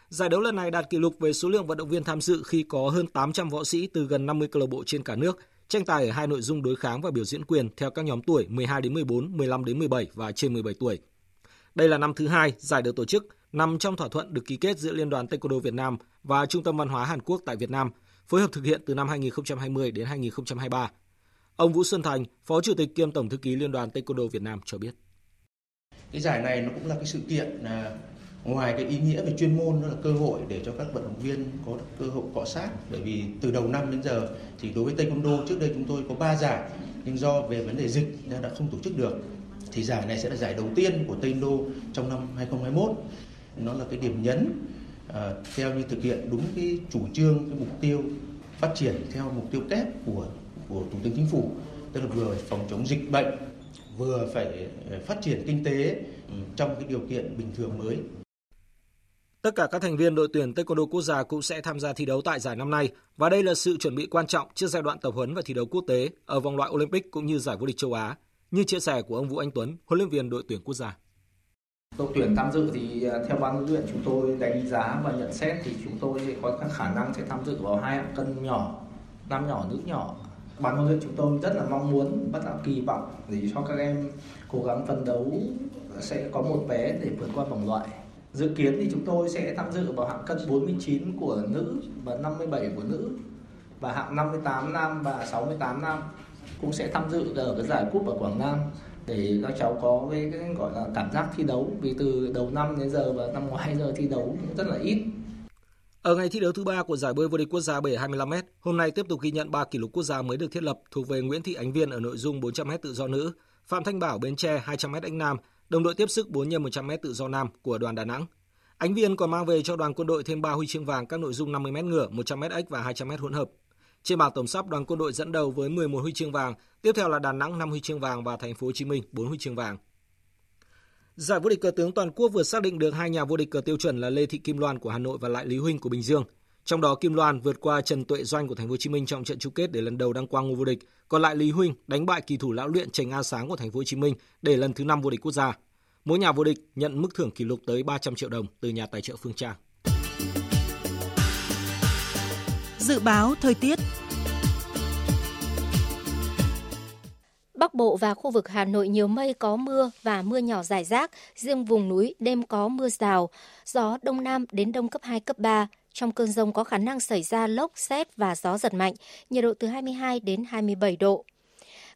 Giải đấu lần này đạt kỷ lục về số lượng vận động viên tham dự khi có hơn 800 võ sĩ từ gần 50 câu lạc bộ trên cả nước tranh tài ở hai nội dung đối kháng và biểu diễn quyền theo các nhóm tuổi 12 đến 14, 15 đến 17 và trên 17 tuổi. Đây là năm thứ hai giải được tổ chức, nằm trong thỏa thuận được ký kết giữa Liên đoàn Taekwondo Việt Nam và Trung tâm Văn hóa Hàn Quốc tại Việt Nam, phối hợp thực hiện từ năm 2020 đến 2023. Ông Vũ Xuân Thành, Phó Chủ tịch kiêm Tổng thư ký Liên đoàn Taekwondo Việt Nam cho biết. Cái giải này nó cũng là cái sự kiện là ngoài cái ý nghĩa về chuyên môn nó là cơ hội để cho các vận động viên có được cơ hội cọ sát bởi vì từ đầu năm đến giờ thì đối với taekwondo trước đây chúng tôi có 3 giải nhưng do về vấn đề dịch nên đã không tổ chức được thì giải này sẽ là giải đầu tiên của taekwondo Đô trong năm 2021. Nó là cái điểm nhấn Ờ, theo như thực hiện đúng cái chủ trương, cái mục tiêu phát triển theo mục tiêu kép của của Thủ tướng Chính phủ, tức là vừa phòng chống dịch bệnh, vừa phải ờ, phát triển kinh tế ừ, trong cái điều kiện bình thường mới. Tất cả các thành viên đội tuyển Taekwondo quốc gia cũng sẽ tham gia thi đấu tại giải năm nay và đây là sự chuẩn bị quan trọng trước giai đoạn tập huấn và thi đấu quốc tế ở vòng loại Olympic cũng như giải vô địch châu Á, như chia sẻ của ông Vũ Anh Tuấn, huấn luyện viên đội tuyển quốc gia. Đội tuyển tham dự thì à, theo ban huấn luyện chúng tôi đánh giá và nhận xét thì chúng tôi sẽ có các khả năng sẽ tham dự vào hai hạng cân nhỏ, nam nhỏ, nữ nhỏ. Ban huấn luyện chúng tôi rất là mong muốn, bắt đầu kỳ vọng để cho các em cố gắng phấn đấu sẽ có một vé để vượt qua vòng loại. Dự kiến thì chúng tôi sẽ tham dự vào hạng cân 49 của nữ và 57 của nữ và hạng 58 nam và 68 nam cũng sẽ tham dự ở cái giải cúp ở Quảng Nam để các cháu có cái, cái gọi là cảm giác thi đấu vì từ đầu năm đến giờ và năm ngoái giờ thi đấu cũng rất là ít. Ở ngày thi đấu thứ ba của giải bơi vô địch quốc gia bể 25m, hôm nay tiếp tục ghi nhận 3 kỷ lục quốc gia mới được thiết lập thuộc về Nguyễn Thị Ánh Viên ở nội dung 400m tự do nữ, Phạm Thanh Bảo Bến Tre 200m Anh nam, đồng đội tiếp sức 4 x 100m tự do nam của đoàn Đà Nẵng. Ánh Viên còn mang về cho đoàn quân đội thêm 3 huy chương vàng các nội dung 50m ngửa, 100m ếch và 200m hỗn hợp. Trên bảng tổng sắp, đoàn quân đội dẫn đầu với 11 huy chương vàng, tiếp theo là Đà Nẵng 5 huy chương vàng và Thành phố Hồ Chí Minh 4 huy chương vàng. Giải vô địch cờ tướng toàn quốc vừa xác định được hai nhà vô địch cờ tiêu chuẩn là Lê Thị Kim Loan của Hà Nội và Lại Lý Huynh của Bình Dương. Trong đó Kim Loan vượt qua Trần Tuệ Doanh của Thành phố Hồ Chí Minh trong trận chung kết để lần đầu đăng quang ngôi vô địch, còn lại Lý Huynh đánh bại kỳ thủ lão luyện Trần A Sáng của Thành phố Hồ Chí Minh để lần thứ 5 vô địch quốc gia. Mỗi nhà vô địch nhận mức thưởng kỷ lục tới 300 triệu đồng từ nhà tài trợ Phương Trang. Dự báo thời tiết Bắc Bộ và khu vực Hà Nội nhiều mây có mưa và mưa nhỏ rải rác, riêng vùng núi đêm có mưa rào, gió đông nam đến đông cấp 2, cấp 3. Trong cơn rông có khả năng xảy ra lốc, xét và gió giật mạnh, nhiệt độ từ 22 đến 27 độ.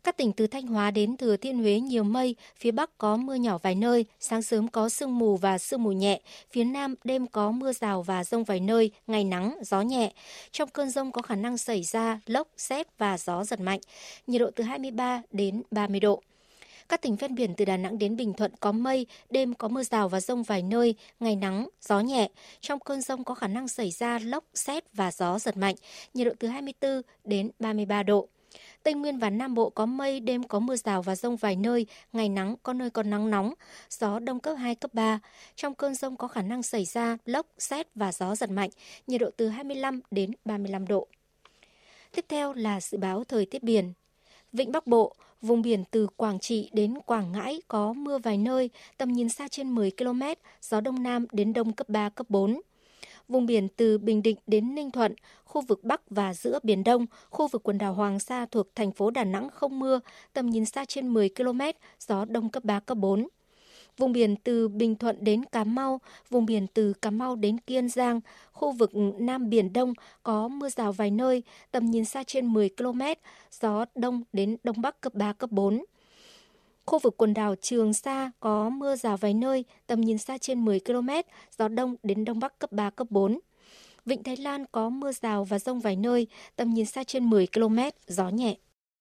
Các tỉnh từ Thanh Hóa đến Thừa Thiên Huế nhiều mây, phía Bắc có mưa nhỏ vài nơi, sáng sớm có sương mù và sương mù nhẹ, phía Nam đêm có mưa rào và rông vài nơi, ngày nắng, gió nhẹ. Trong cơn rông có khả năng xảy ra lốc, xét và gió giật mạnh, nhiệt độ từ 23 đến 30 độ. Các tỉnh ven biển từ Đà Nẵng đến Bình Thuận có mây, đêm có mưa rào và rông vài nơi, ngày nắng, gió nhẹ. Trong cơn rông có khả năng xảy ra lốc, xét và gió giật mạnh, nhiệt độ từ 24 đến 33 độ. Tây Nguyên và Nam Bộ có mây, đêm có mưa rào và rông vài nơi, ngày nắng, có nơi còn nắng nóng, gió đông cấp 2, cấp 3. Trong cơn rông có khả năng xảy ra lốc, xét và gió giật mạnh, nhiệt độ từ 25 đến 35 độ. Tiếp theo là dự báo thời tiết biển. Vịnh Bắc Bộ, vùng biển từ Quảng Trị đến Quảng Ngãi có mưa vài nơi, tầm nhìn xa trên 10 km, gió đông nam đến đông cấp 3, cấp 4 vùng biển từ Bình Định đến Ninh Thuận, khu vực Bắc và giữa Biển Đông, khu vực quần đảo Hoàng Sa thuộc thành phố Đà Nẵng không mưa, tầm nhìn xa trên 10 km, gió đông cấp 3, cấp 4. Vùng biển từ Bình Thuận đến Cà Mau, vùng biển từ Cà Mau đến Kiên Giang, khu vực Nam Biển Đông có mưa rào vài nơi, tầm nhìn xa trên 10 km, gió đông đến đông bắc cấp 3, cấp 4. Khu vực quần đảo Trường Sa có mưa rào vài nơi, tầm nhìn xa trên 10 km, gió đông đến đông bắc cấp 3, cấp 4. Vịnh Thái Lan có mưa rào và rông vài nơi, tầm nhìn xa trên 10 km, gió nhẹ.